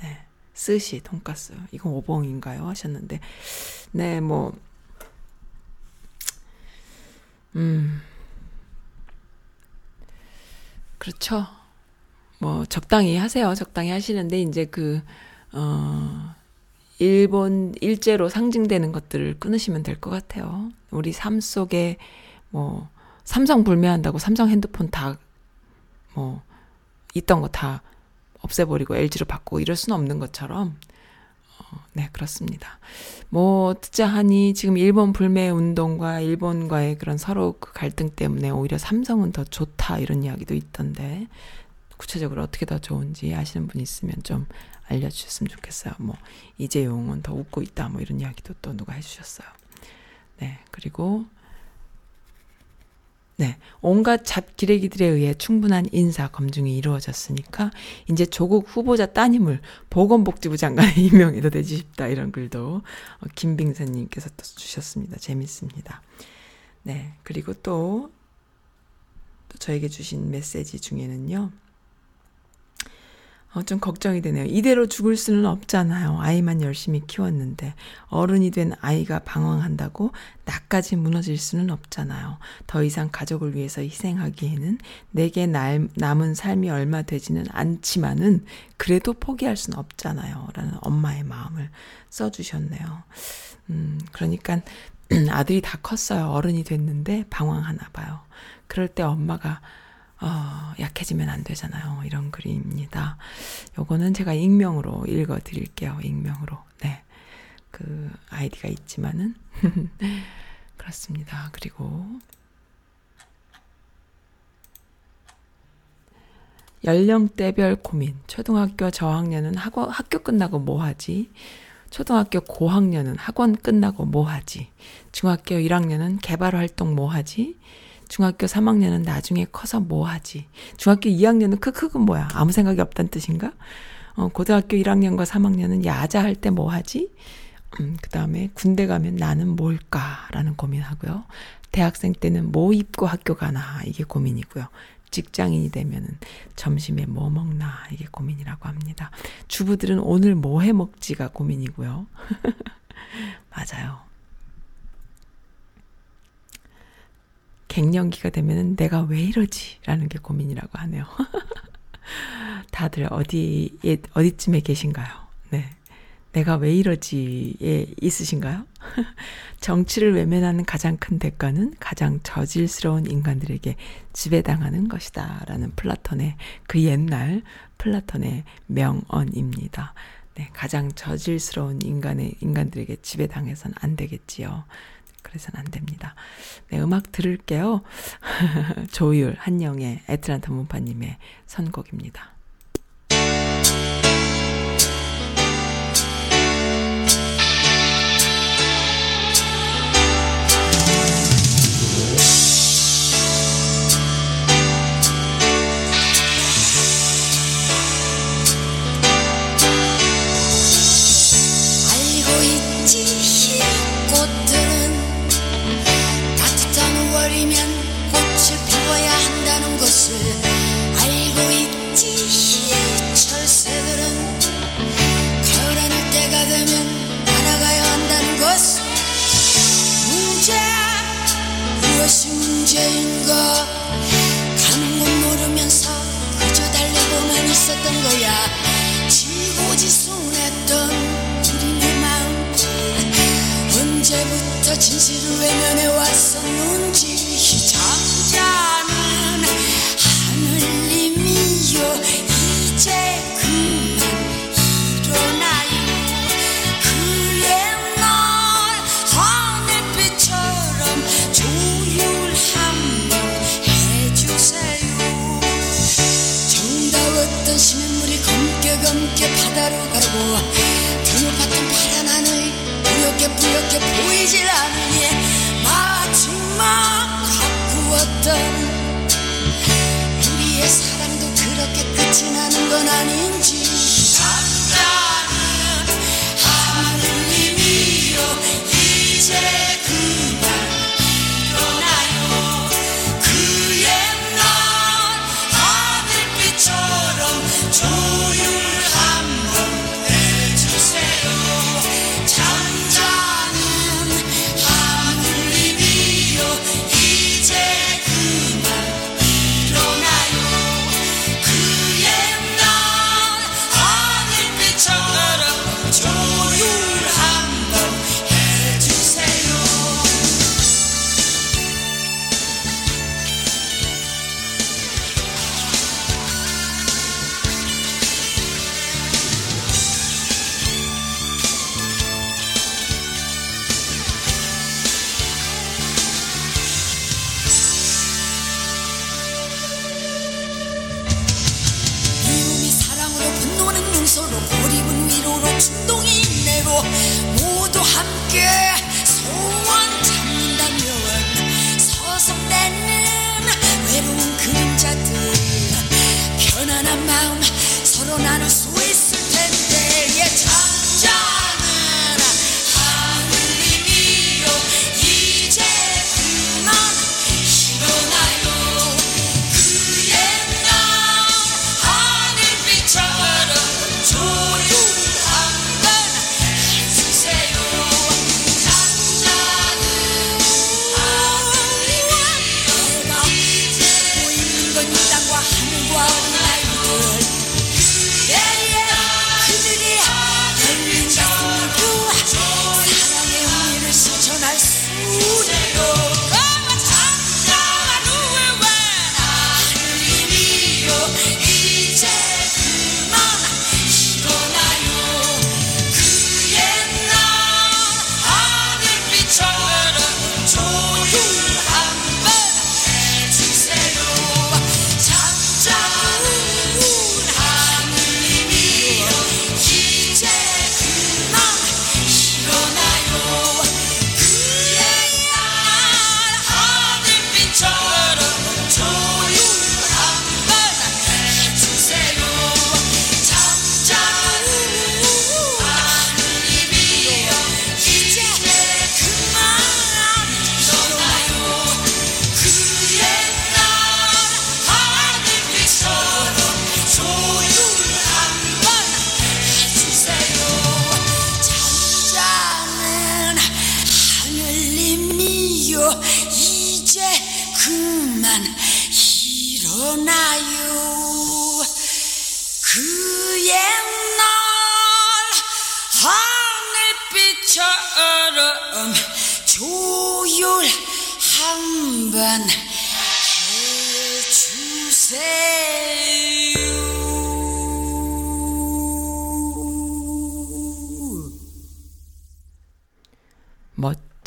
네. 스시, 돈가스. 이건 오봉인가요? 하셨는데. 네, 뭐 음. 그렇죠. 뭐 적당히 하세요. 적당히 하시는데 이제 그 어, 일본 일제로 상징되는 것들을 끊으시면 될 것 같아요. 우리 삶 속에 뭐 삼성 불매한다고 삼성 핸드폰 다 뭐 있던 거 다 없애버리고 LG로 바꾸고 이럴 수는 없는 것처럼 어, 네, 그렇습니다. 뭐, 듣자 하니 지금 일본 불매 운동과 일본과의 그런 서로 그 갈등 때문에 오히려 삼성은 더 좋다 이런 이야기도 있던데, 구체적으로 어떻게 더 좋은지 아시는 분 있으면 좀 알려주셨으면 좋겠어요. 뭐, 이재용은 더 웃고 있다 뭐 이런 이야기도 또 누가 해주셨어요. 네, 그리고 네. 온갖 잡기레기들에 의해 충분한 인사 검증이 이루어졌으니까 이제 조국 후보자 따님을 보건복지부 장관에 임명해도 되지 싶다 이런 글도 어, 김빙선님께서 또 주셨습니다. 재밌습니다. 네. 그리고 또, 또 저에게 주신 메시지 중에는요. 어, 좀 걱정이 되네요. 이대로 죽을 수는 없잖아요. 아이만 열심히 키웠는데 어른이 된 아이가 방황한다고 나까지 무너질 수는 없잖아요. 더 이상 가족을 위해서 희생하기에는 내게 날, 남은 삶이 얼마 되지는 않지만은 그래도 포기할 수는 없잖아요. 라는 엄마의 마음을 써주셨네요. 음, 그러니까 아들이 다 컸어요. 어른이 됐는데 방황하나 봐요. 그럴 때 엄마가 어, 약해지면 안 되잖아요. 이런 글입니다. 요거는 제가 익명으로 읽어 드릴게요. 익명으로. 네. 그 아이디가 있지만은 그렇습니다. 그리고 연령대별 고민. 초등학교 저학년은 학교, 학교 끝나고 뭐 하지? 초등학교 고학년은 학원 끝나고 뭐 하지? 중학교 1학년은 개발 활동 뭐 하지? 중학교 3학년은 나중에 커서 뭐 하지? 중학교 2학년은 크크그 뭐야? 아무 생각이 없다는 뜻인가? 어, 고등학교 1학년과 3학년은 야자 할 때 뭐 하지? 음, 그 다음에 군대 가면 나는 뭘까라는 고민하고요. 대학생 때는 뭐 입고 학교 가나 이게 고민이고요. 직장인이 되면은 점심에 뭐 먹나 이게 고민이라고 합니다. 주부들은 오늘 뭐 해 먹지가 고민이고요. 맞아요. 갱년기가 되면은 내가 왜 이러지라는 게 고민이라고 하네요. 다들 어디에 어디쯤에 계신가요? 네. 내가 왜 이러지에 있으신가요? 정치를 외면하는 가장 큰 대가는 가장 저질스러운 인간들에게 지배당하는 것이다. 라는 플라톤의 그 옛날 플라톤의 명언입니다. 네, 가장 저질스러운 인간의, 인간들에게 지배당해서는 안 되겠지요. 그래서는 안 됩니다. 네, 음악 들을게요. 조율, 한영의 애틀란타 문파님의 선곡입니다. 알고 있지. 이 철새들은 하늘 때가 되면 날아가야 한다는 것을 문제 무엇이 문제인가 가는 건 모르면서 그저 달리고만 있었던 거야. 지고지순했던 우리네 마음. 언제부터 진실을 외면해 왔었는지. 잠자는 검게 바다로 가고 드높았던 파란 하늘 뿌옇게 뿌옇게 보이질 않으니 우리의 사 그렇게 끝이 나는 건 아닌지. 잠자는 하늘님이여 이제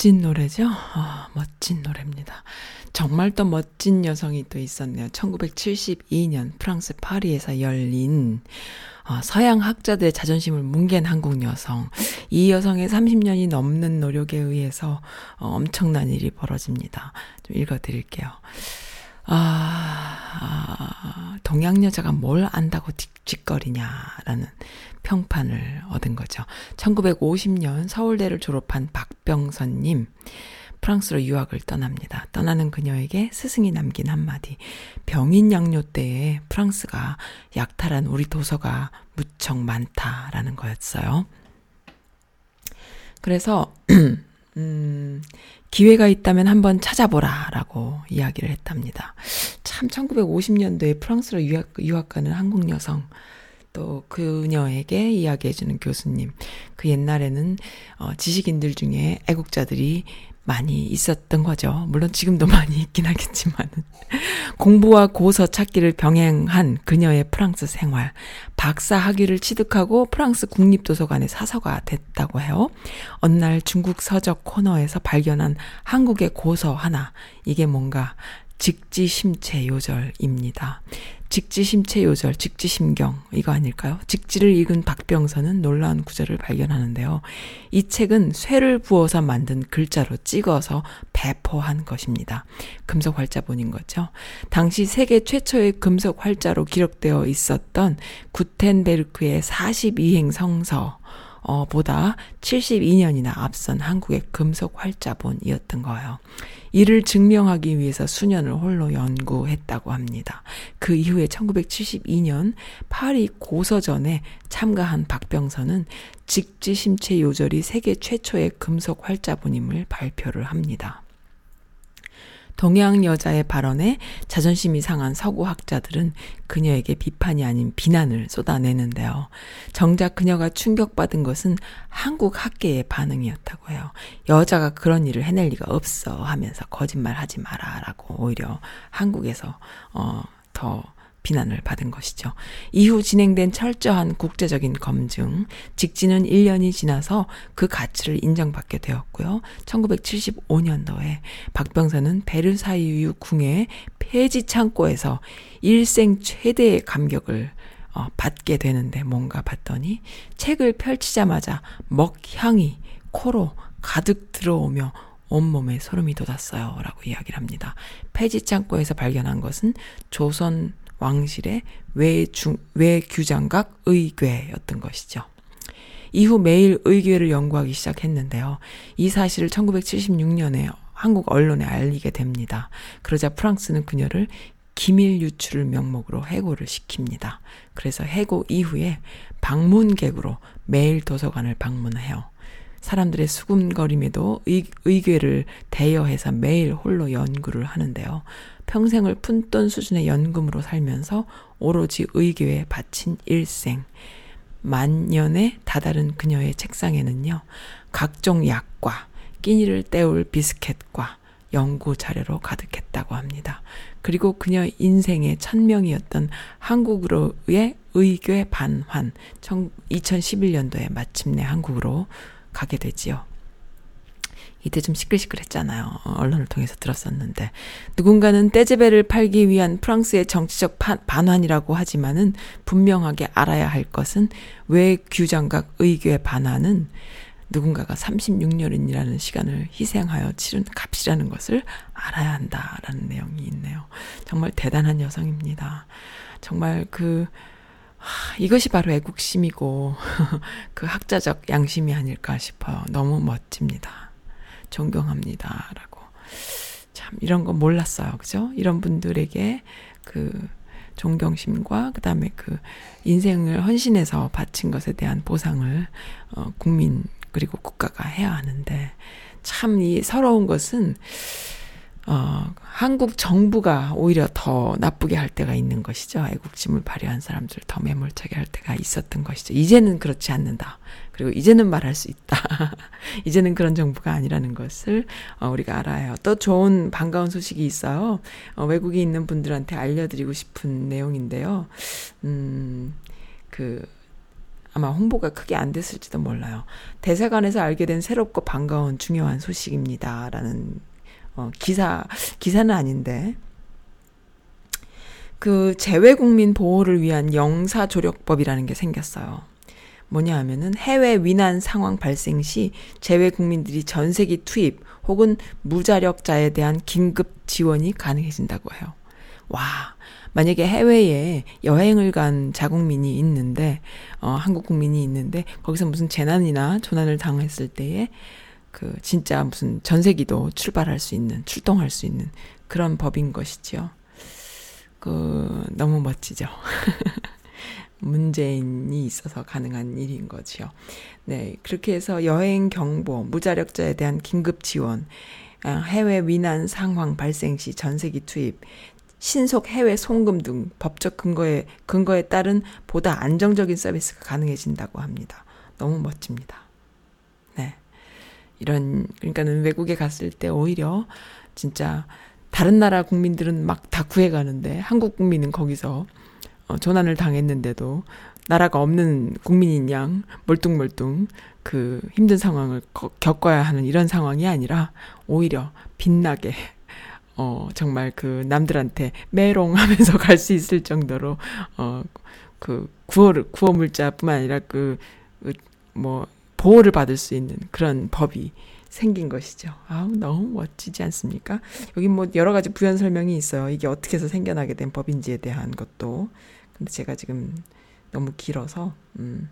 멋진 노래죠? 아, 멋진 노래입니다. 정말 또 멋진 여성이 또 있었네요. 1972년 프랑스 파리에서 열린 어, 서양 학자들의 자존심을 뭉갠 한국 여성. 이 여성의 30년이 넘는 노력에 의해서 어, 엄청난 일이 벌어집니다. 좀 읽어드릴게요. 아, 아, 동양 여자가 뭘 안다고 뒷짓거리냐라는 평판을 얻은 거죠. 1950년 서울대를 졸업한 박병선님, 프랑스로 유학을 떠납니다. 떠나는 그녀에게 스승이 남긴 한마디. 병인 양요 때에 프랑스가 약탈한 우리 도서가 무척 많다라는 거였어요. 그래서, 음, 기회가 있다면 한번 찾아보라 라고 이야기를 했답니다. 참 1950년도에 프랑스로 유학, 유학 가는 한국 여성, 또 그녀에게 이야기해주는 교수님. 그 옛날에는 어, 지식인들 중에 애국자들이 많이 있었던 거죠. 물론 지금도 많이 있긴 하겠지만은. 공부와 고서 찾기를 병행한 그녀의 프랑스 생활. 박사 학위를 취득하고 프랑스 국립도서관의 사서가 됐다고 해요. 어느 날 중국 서적 코너에서 발견한 한국의 고서 하나. 이게 뭔가 직지심체 요절입니다. 직지심체 요절, 직지심경 이거 아닐까요? 직지를 읽은 박병선은 놀라운 구절을 발견하는데요. 이 책은 쇠를 부어서 만든 글자로 찍어서 배포한 것입니다. 금속 활자본인 거죠. 당시 세계 최초의 금속 활자로 기록되어 있었던 구텐베르크의 42행 성서 어, 보다 72년이나 앞선 한국의 금속 활자본이었던 거예요. 이를 증명하기 위해서 수년을 홀로 연구했다고 합니다. 그 이후에 1972년 파리 고서전에 참가한 박병선은 직지심체 요절이 세계 최초의 금속 활자본임을 발표를 합니다. 동양 여자의 발언에 자존심이 상한 서구 학자들은 그녀에게 비판이 아닌 비난을 쏟아내는데요. 정작 그녀가 충격받은 것은 한국 학계의 반응이었다고 해요. 여자가 그런 일을 해낼 리가 없어 하면서 거짓말 하지 마라 라고 오히려 한국에서, 어, 더 비난을 받은 것이죠. 이후 진행된 철저한 국제적인 검증, 직진은 1년이 지나서 그 가치를 인정받게 되었고요. 1975년도에 박병선은 베르사유 궁의 폐지 창고에서 일생 최대의 감격을 어, 받게 되는데 뭔가 봤더니 책을 펼치자마자 먹향이 코로 가득 들어오며 온몸에 소름이 돋았어요. 라고 이야기를 합니다. 폐지 창고에서 발견한 것은 조선 왕실의 외중, 외규장각 의궤였던 것이죠. 이후 매일 의궤를 연구하기 시작했는데요. 이 사실을 1976년에 한국 언론에 알리게 됩니다. 그러자 프랑스는 그녀를 기밀 유출을 명목으로 해고를 시킵니다. 그래서 해고 이후에 방문객으로 매일 도서관을 방문해요. 사람들의 수군거림에도 의, 의궤를 대여해서 매일 홀로 연구를 하는데요. 평생을 푼돈 수준의 연금으로 살면서 오로지 의궤에 바친 일생. 만년에 다다른 그녀의 책상에는요, 각종 약과 끼니를 때울 비스켓과 연구 자료로 가득했다고 합니다. 그리고 그녀 인생의 천명이었던 한국으로의 의궤 반환, 2011년도에 마침내 한국으로 가게 되지요. 이때 좀 시끌시끌했잖아요. 언론을 통해서 들었었는데 누군가는 떼제베를 팔기 위한 프랑스의 정치적 반환이라고 하지만은 분명하게 알아야 할 것은 왜 규장각 의궤 반환은 누군가가 36년이라는 시간을 희생하여 치른 값이라는 것을 알아야 한다라는 내용이 있네요. 정말 대단한 여성입니다. 정말 그 하, 이것이 바로 애국심이고 그 학자적 양심이 아닐까 싶어요. 너무 멋집니다. 존경합니다 라고. 참 이런 거 몰랐어요. 그죠? 이런 분들에게 그 존경심과 그 다음에 그 인생을 헌신해서 바친 것에 대한 보상을 어 국민 그리고 국가가 해야 하는데 참 이 서러운 것은 어, 한국 정부가 오히려 더 나쁘게 할 때가 있는 것이죠. 애국심을 발휘한 사람들 더 매몰차게 할 때가 있었던 것이죠. 이제는 그렇지 않는다. 그리고 이제는 말할 수 있다. 이제는 그런 정부가 아니라는 것을 어, 우리가 알아요. 또 좋은 반가운 소식이 있어요. 어, 외국에 있는 분들한테 알려드리고 싶은 내용인데요. 음, 그 아마 홍보가 크게 안 됐을지도 몰라요. 대사관에서 알게 된 새롭고 반가운 중요한 소식입니다. 라는 어, 기사, 기사는 아닌데, 그 재외국민 보호를 위한 영사조력법이라는 게 생겼어요. 뭐냐 하면은 해외 위난 상황 발생 시 재외국민들이 전세기 투입 혹은 무자력자에 대한 긴급 지원이 가능해진다고 해요. 와, 만약에 해외에 여행을 간 자국민이 있는데, 어, 한국 국민이 있는데, 거기서 무슨 재난이나 조난을 당했을 때에 그 진짜 무슨 전세기도 출발할 수 있는 출동할 수 있는 그런 법인 것이지요. 그 너무 멋지죠. 문재인이 있어서 가능한 일인 거지요. 네, 그렇게 해서 여행 경보, 무자력자에 대한 긴급 지원, 아, 해외 위난 상황 발생 시 전세기 투입, 신속 해외 송금 등 법적 근거에 근거에 따른 보다 안정적인 서비스가 가능해진다고 합니다. 너무 멋집니다. 네. 이런 그러니까는 외국에 갔을 때 오히려 진짜 다른 나라 국민들은 막 다 구해 가는데 한국 국민은 거기서 어, 조난을 당했는데도 나라가 없는 국민인 양 멀뚱멀뚱 그 힘든 상황을 거, 겪어야 하는 이런 상황이 아니라 오히려 빛나게 어 정말 그 남들한테 메롱하면서 갈 수 있을 정도로 어그 구호 구호 물자뿐만 아니라 그뭐 보호를 받을 수 있는 그런 법이 생긴 것이죠. 아우, 너무 멋지지 않습니까? 여기 뭐 여러 가지 부연 설명이 있어요. 이게 어떻게 해서 생겨나게 된 법인지에 대한 것도. 근데 제가 지금 너무 길어서, 음.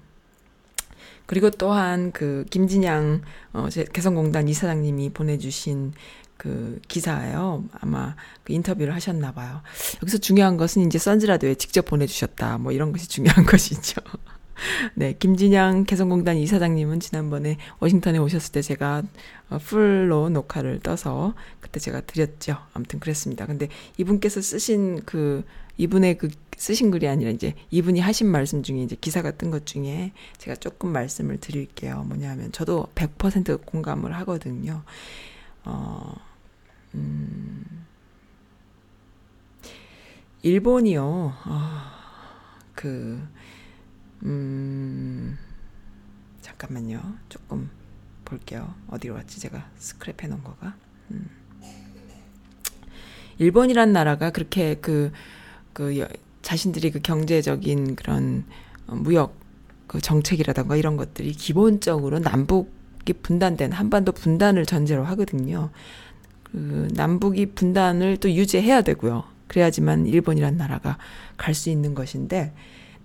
그리고 또한 그 김진양 어, 개성공단 이사장님이 보내주신 그 기사예요. 아마 그 인터뷰를 하셨나 봐요. 여기서 중요한 것은 이제 선즈라디오에 직접 보내주셨다. 뭐 이런 것이 중요한 것이죠. 네, 김진양 개성공단 이사장님은 지난번에 워싱턴에 오셨을 때 제가 어, 풀로 녹화를 떠서 그때 제가 드렸죠. 아무튼 그랬습니다. 근데 이분께서 쓰신 그 이분의 그 쓰신 글이 아니라 이제 이분이 하신 말씀 중에 이제 기사가 뜬 것 중에 제가 조금 말씀을 드릴게요. 뭐냐면 저도 100% 공감을 하거든요. 어, 음, 일본이요. 어, 그 음, 잠깐만요. 조금 볼게요. 어디로 갔지? 제가 스크랩 해 놓은 거가. 음. 일본이란 나라가 그렇게 그, 그, 자신들이 그 경제적인 그런 어, 무역 그 정책이라던가 이런 것들이 기본적으로 남북이 분단된 한반도 분단을 전제로 하거든요. 그 남북이 분단을 또 유지해야 되고요. 그래야지만 일본이란 나라가 갈 수 있는 것인데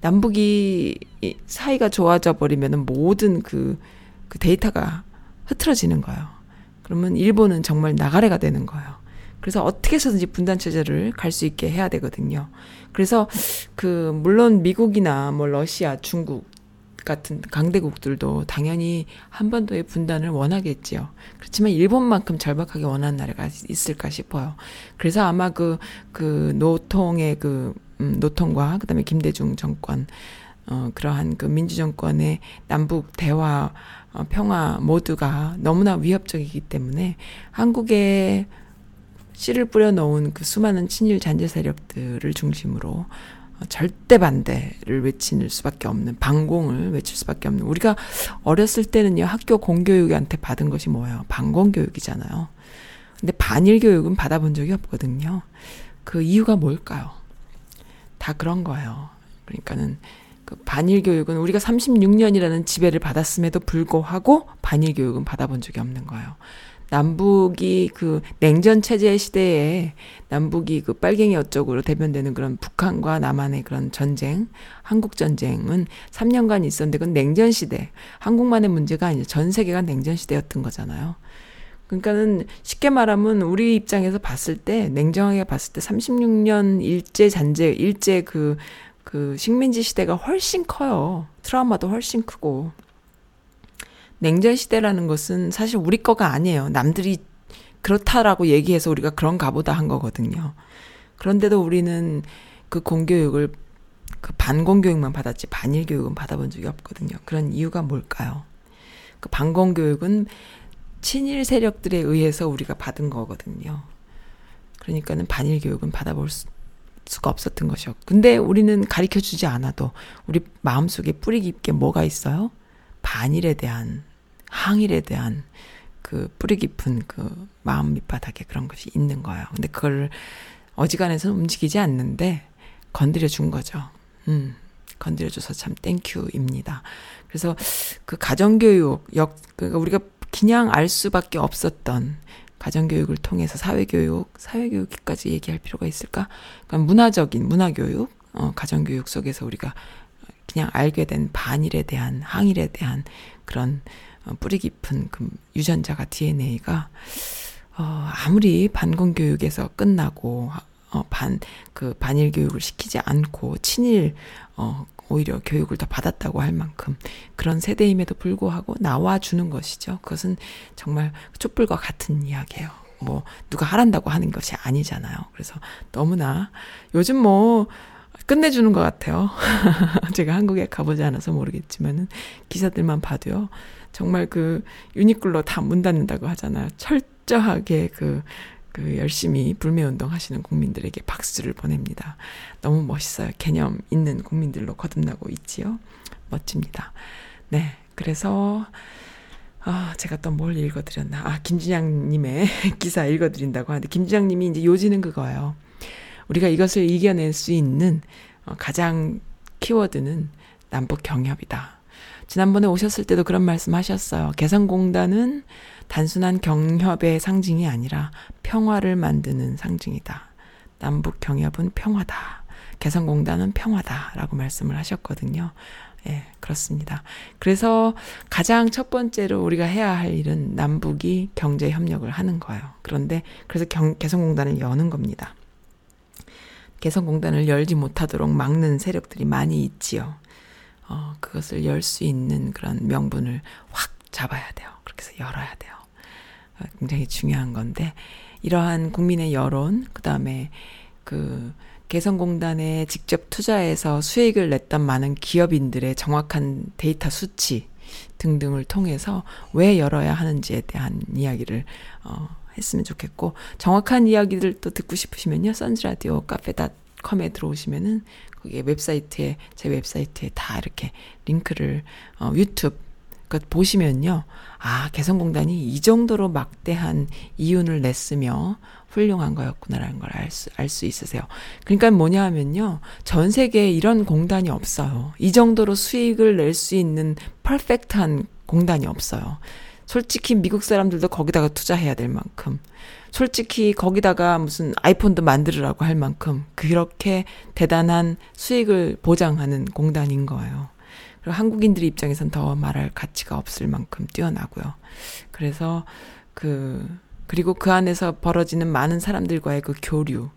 남북이 사이가 좋아져 버리면은 모든 그, 그 데이터가 흐트러지는 거예요. 그러면 일본은 정말 나가래가 되는 거예요. 그래서 어떻게 해서든지 분단 체제를 갈 수 있게 해야 되거든요. 그래서 그 물론 미국이나 뭐 러시아, 중국 같은 강대국들도 당연히 한반도의 분단을 원하겠지요. 그렇지만 일본만큼 절박하게 원하는 나라가 있을까 싶어요. 그래서 아마 그, 그 노통의 그 음, 노통과 그다음에 김대중 정권 어 그러한 그 민주 정권의 남북 대화 어, 평화 모두가 너무나 위협적이기 때문에 한국에 씨를 뿌려 놓은 그 수많은 친일 잔재 세력들을 중심으로 어, 절대 반대를 외칠 수밖에 없는 반공을 외칠 수밖에 없는 우리가 어렸을 때는요 학교 공교육한테 받은 것이 뭐예요 반공 교육이잖아요. 근데 반일 교육은 받아본 적이 없거든요. 그 이유가 뭘까요? 다 그런 거예요. 그러니까는 그 반일 교육은 우리가 36년이라는 지배를 받았음에도 불구하고 반일 교육은 받아본 적이 없는 거예요. 남북이 그 냉전 체제 시대에 남북이 그 빨갱이 어쪽으로 대변되는 그런 북한과 남한의 그런 전쟁, 한국 전쟁은 3년간 있었는데 그건 냉전 시대. 한국만의 문제가 아니죠. 전 세계가 냉전 시대였던 거잖아요. 그러니까는 쉽게 말하면 우리 입장에서 봤을 때 냉정하게 봤을 때 36년 일제 잔재 일제 그, 그 식민지 시대가 훨씬 커요. 트라우마도 훨씬 크고. 냉전 시대라는 것은 사실 우리 거가 아니에요. 남들이 그렇다라고 얘기해서 우리가 그런가 보다 한 거거든요. 그런데도 우리는 그 공교육을 그 반공교육만 받았지 반일 교육은 받아본 적이 없거든요. 그런 이유가 뭘까요? 그 반공교육은 친일 세력들에 의해서 우리가 받은 거거든요. 그러니까는 반일 교육은 받아볼 수, 수가 없었던 것이요. 근데 우리는 가르쳐 주지 않아도 우리 마음속에 뿌리 깊게 뭐가 있어요? 반일에 대한 항일에 대한 그 뿌리 깊은 그 마음 밑바닥에 그런 것이 있는 거예요. 근데 그걸 어지간해서는 움직이지 않는데 건드려 준 거죠. 음. 건드려 줘서 참 thank you입니다. 그래서 그 가정교육 역 그러니까 우리가 그냥 알 수밖에 없었던 가정교육을 통해서 사회교육, 사회교육까지 얘기할 필요가 있을까? 그러니까 문화적인 문화교육, 어, 가정교육 속에서 우리가 그냥 알게 된 반일에 대한 항일에 대한 그런 어, 뿌리 깊은 그 유전자가 DNA가 어, 아무리 반공교육에서 끝나고 어, 반, 그, 반일 교육을 시키지 않고, 친일, 어, 오히려 교육을 더 받았다고 할 만큼 그런 세대임에도 불구하고 나와주는 것이죠. 그것은 정말 촛불과 같은 이야기예요. 뭐, 누가 하란다고 하는 것이 아니잖아요. 그래서 너무나 요즘 뭐, 끝내주는 것 같아요. 제가 한국에 가보지 않아서 모르겠지만은 기사들만 봐도요. 정말 그 유니클로 다 문 닫는다고 하잖아요. 철저하게 그, 그 열심히 불매운동 하시는 국민들에게 박수를 보냅니다. 너무 멋있어요. 개념 있는 국민들로 거듭나고 있지요. 멋집니다. 네. 그래서, 아, 제가 또 뭘 읽어드렸나. 아, 김진양님의 기사 읽어드린다고 하는데, 김진양님이 이제 요지는 그거예요. 우리가 이것을 이겨낼 수 있는 어, 가장 키워드는 남북 경협이다. 지난번에 오셨을 때도 그런 말씀 하셨어요. 개성공단은 단순한 경협의 상징이 아니라 평화를 만드는 상징이다. 남북 경협은 평화다. 개성공단은 평화다라고 말씀을 하셨거든요. 예, 그렇습니다. 그래서 가장 첫 번째로 우리가 해야 할 일은 남북이 경제 협력을 하는 거예요. 그런데 그래서 경, 개성공단을 여는 겁니다. 개성공단을 열지 못하도록 막는 세력들이 많이 있지요. 어, 그것을 열 수 있는 그런 명분을 확 잡아야 돼요. 그렇게 해서 열어야 돼요. 어, 굉장히 중요한 건데, 이러한 국민의 여론, 그 다음에 그 개성공단에 직접 투자해서 수익을 냈던 많은 기업인들의 정확한 데이터 수치 등등을 통해서 왜 열어야 하는지에 대한 이야기를 어, 했으면 좋겠고 정확한 이야기들 또 듣고 싶으시면요 선즈라디오 카페닷컴에 들어오시면은 거기에 웹사이트에 제 웹사이트에 다 이렇게 링크를 어, 유튜브 그 보시면요 아 개성공단이 이 정도로 막대한 이윤을 냈으며 훌륭한 거였구나라는 걸 알 수, 알 수 있으세요. 그러니까 뭐냐 하면요. 전 세계에 이런 공단이 없어요. 이 정도로 수익을 낼 수 있는 퍼펙트한 공단이 없어요. 솔직히 미국 사람들도 거기다가 투자해야 될 만큼. 솔직히 거기다가 무슨 아이폰도 만들으라고 할 만큼 그렇게 대단한 수익을 보장하는 공단인 거예요. 그리고 한국인들 입장에선 더 말할 가치가 없을 만큼 뛰어나고요. 그래서 그 그리고 그 안에서 벌어지는 많은 사람들과의 그 교류,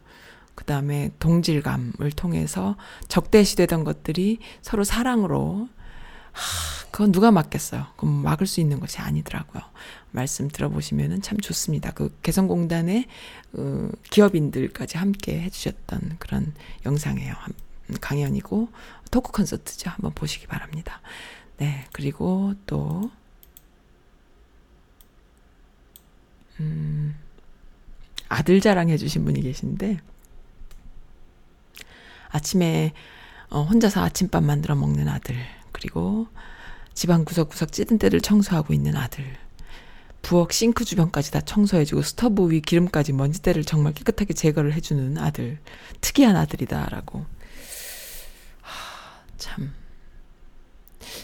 그 다음에 동질감을 통해서 적대시되던 것들이 서로 사랑으로, 하, 그건 누가 막겠어요. 그건 막을 수 있는 것이 아니더라고요. 말씀 들어보시면은 참 좋습니다. 그 개성공단의 어, 기업인들까지 함께 해주셨던 그런 영상이에요. 강연이고 토크 콘서트죠. 한번 보시기 바랍니다. 네, 그리고 또 음, 아들 자랑해 주신 분이 계신데, 아침에, 어, 혼자서 아침밥 만들어 먹는 아들, 그리고 집안 구석구석 찌든 때를 청소하고 있는 아들, 부엌 싱크 주변까지 다 청소해주고 스토브 위 기름까지 먼지때를 정말 깨끗하게 제거를 해주는 아들, 특이한 아들이다라고. 하, 참.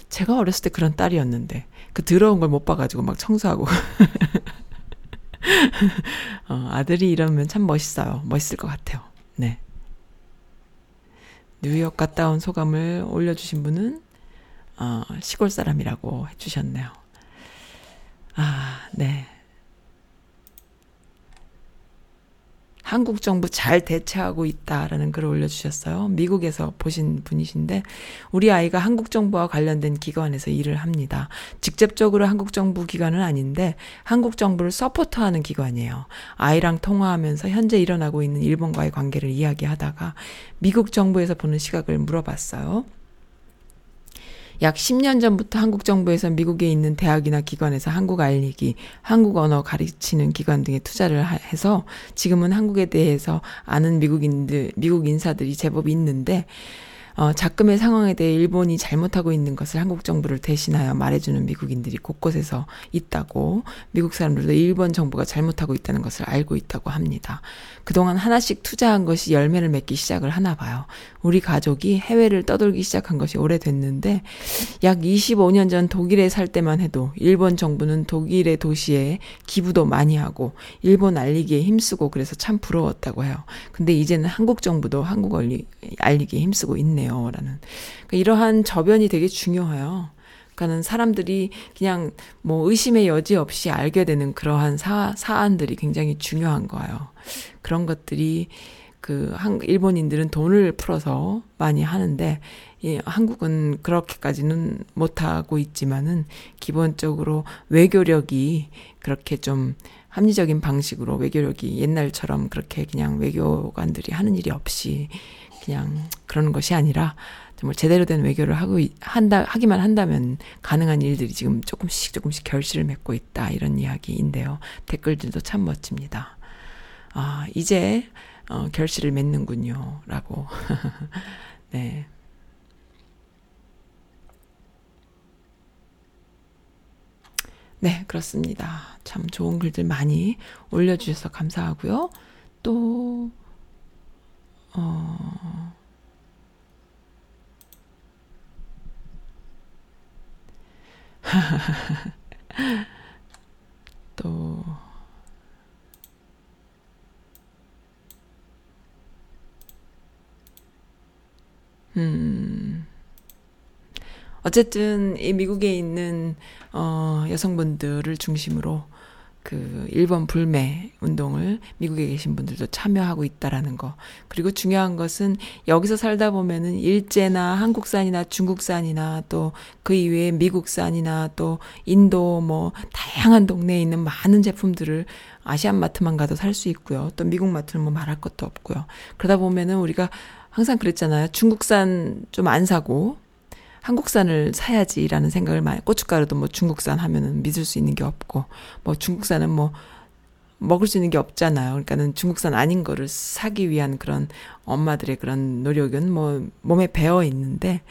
제가 어렸을 때 그런 딸이었는데, 그 더러운 걸 못 봐가지고 막 청소하고. 어, 아들이 이러면 참 멋있어요. 멋있을 것 같아요. 네. 뉴욕 갔다 온 소감을 올려주신 분은, 어, 시골 사람이라고 해주셨네요. 아, 네. 한국 정부 잘 대처하고 있다라는 글을 올려주셨어요. 미국에서 보신 분이신데 우리 아이가 한국 정부와 관련된 기관에서 일을 합니다. 직접적으로 한국 정부 기관은 아닌데 한국 정부를 서포트하는 기관이에요. 아이랑 통화하면서 현재 일어나고 있는 일본과의 관계를 이야기하다가 미국 정부에서 보는 시각을 물어봤어요. 약 10년 전부터 한국 정부에서 미국에 있는 대학이나 기관에서 한국 알리기, 한국 언어 가르치는 기관 등에 투자를 해서 지금은 한국에 대해서 아는 미국인들, 미국 인사들이 제법 있는데 어, 작금의 상황에 대해 일본이 잘못하고 있는 것을 한국 정부를 대신하여 말해주는 미국인들이 곳곳에서 있다고 미국 사람들도 일본 정부가 잘못하고 있다는 것을 알고 있다고 합니다. 그동안 하나씩 투자한 것이 열매를 맺기 시작을 하나 봐요. 우리 가족이 해외를 떠돌기 시작한 것이 오래됐는데 약 25년 전 독일에 살 때만 해도 일본 정부는 독일의 도시에 기부도 많이 하고 일본 알리기에 힘쓰고 그래서 참 부러웠다고 해요. 근데 이제는 한국 정부도 한국 알리기에 힘쓰고 있네요. 라는. 그러니까 이러한 저변이 되게 중요해요. 그러니까는 사람들이 그냥 뭐 의심의 여지 없이 알게 되는 그러한 사, 사안들이 굉장히 중요한 거예요. 그런 것들이 그 한, 일본인들은 돈을 풀어서 많이 하는데, 이 한국은 그렇게까지는 못하고 있지만은, 기본적으로 외교력이 그렇게 좀 합리적인 방식으로 외교력이 옛날처럼 그렇게 그냥 외교관들이 하는 일이 없이 그냥 그러는 것이 아니라 정말 제대로 된 외교를 하고 한다 하기만 한다면 가능한 일들이 지금 조금씩 조금씩 결실을 맺고 있다 이런 이야기인데요. 댓글들도 참 멋집니다. 아 이제 어, 결실을 맺는군요 라고 네. 네, 그렇습니다. 참 좋은 글들 많이 올려주셔서 감사하고요. 또, 어, 또, 음, 어쨌든 이 미국에 있는 어 여성분들을 중심으로 그 일본 불매 운동을 미국에 계신 분들도 참여하고 있다라는 거. 그리고 중요한 것은 여기서 살다 보면은 일제나 한국산이나 중국산이나 또 그 이외에 미국산이나 또 인도 뭐 다양한 동네에 있는 많은 제품들을 아시안 마트만 가도 살 수 있고요. 또 미국 마트는 뭐 말할 것도 없고요. 그러다 보면은 우리가 항상 그랬잖아요. 중국산 좀 안 사고 한국산을 사야지라는 생각을 많이 고춧가루도 뭐 중국산 하면은 믿을 수 있는 게 없고 뭐 중국산은 뭐 먹을 수 있는 게 없잖아요. 그러니까는 중국산 아닌 거를 사기 위한 그런 엄마들의 그런 노력은 뭐 몸에 배어 있는데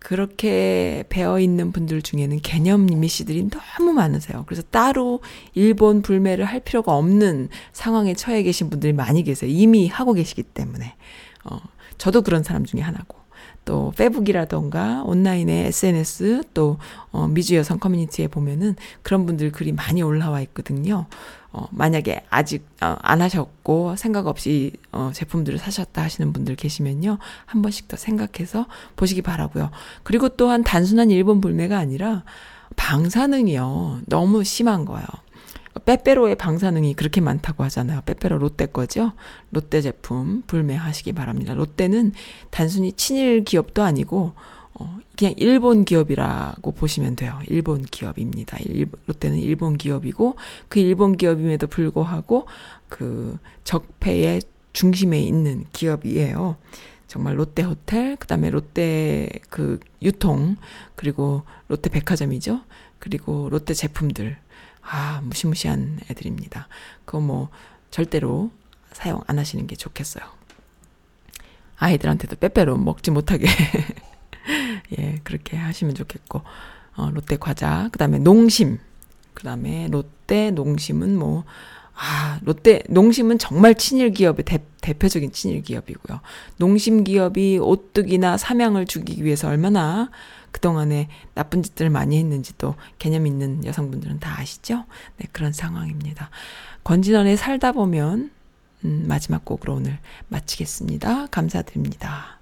그렇게 배어 있는 분들 중에는 개념 이미시들이 너무 많으세요. 그래서 따로 일본 불매를 할 필요가 없는 상황에 처해 계신 분들이 많이 계세요. 이미 하고 계시기 때문에. 어, 저도 그런 사람 중에 하나고. 또 페북이라던가 온라인의 SNS 또 어, 미주 여성 커뮤니티에 보면은 그런 분들 글이 많이 올라와 있거든요. 어, 만약에 아직 어, 안 하셨고 생각 없이 어, 제품들을 사셨다 하시는 분들 계시면요. 한 번씩 더 생각해서 보시기 바라고요. 그리고 또한 단순한 일본 불매가 아니라 방사능이요. 너무 심한 거예요. 빼빼로의 방사능이 그렇게 많다고 하잖아요. 빼빼로 롯데 거죠. 롯데 제품 불매하시기 바랍니다. 롯데는 단순히 친일 기업도 아니고 어, 그냥 일본 기업이라고 보시면 돼요. 일본 기업입니다. 일, 롯데는 일본 기업이고 그 일본 기업임에도 불구하고 그 적폐의 중심에 있는 기업이에요. 정말 롯데 호텔, 그 다음에 롯데 그 유통, 그리고 롯데 백화점이죠. 그리고 롯데 제품들. 아, 무시무시한 애들입니다. 그거 뭐 절대로 사용 안 하시는 게 좋겠어요. 아이들한테도 빼빼로 먹지 못하게 예, 그렇게 하시면 좋겠고 어, 롯데 과자, 그다음에 농심. 그다음에 롯데 농심은 뭐 아, 롯데 농심은 정말 친일 기업의 대, 대표적인 친일 기업이고요. 농심 기업이 오뚜기나 삼양을 죽이기 위해서 얼마나 그동안에 나쁜 짓들을 많이 했는지 또 개념 있는 여성분들은 다 아시죠? 네, 그런 상황입니다. 권진원에 살다 보면 음, 마지막 곡으로 오늘 마치겠습니다. 감사드립니다.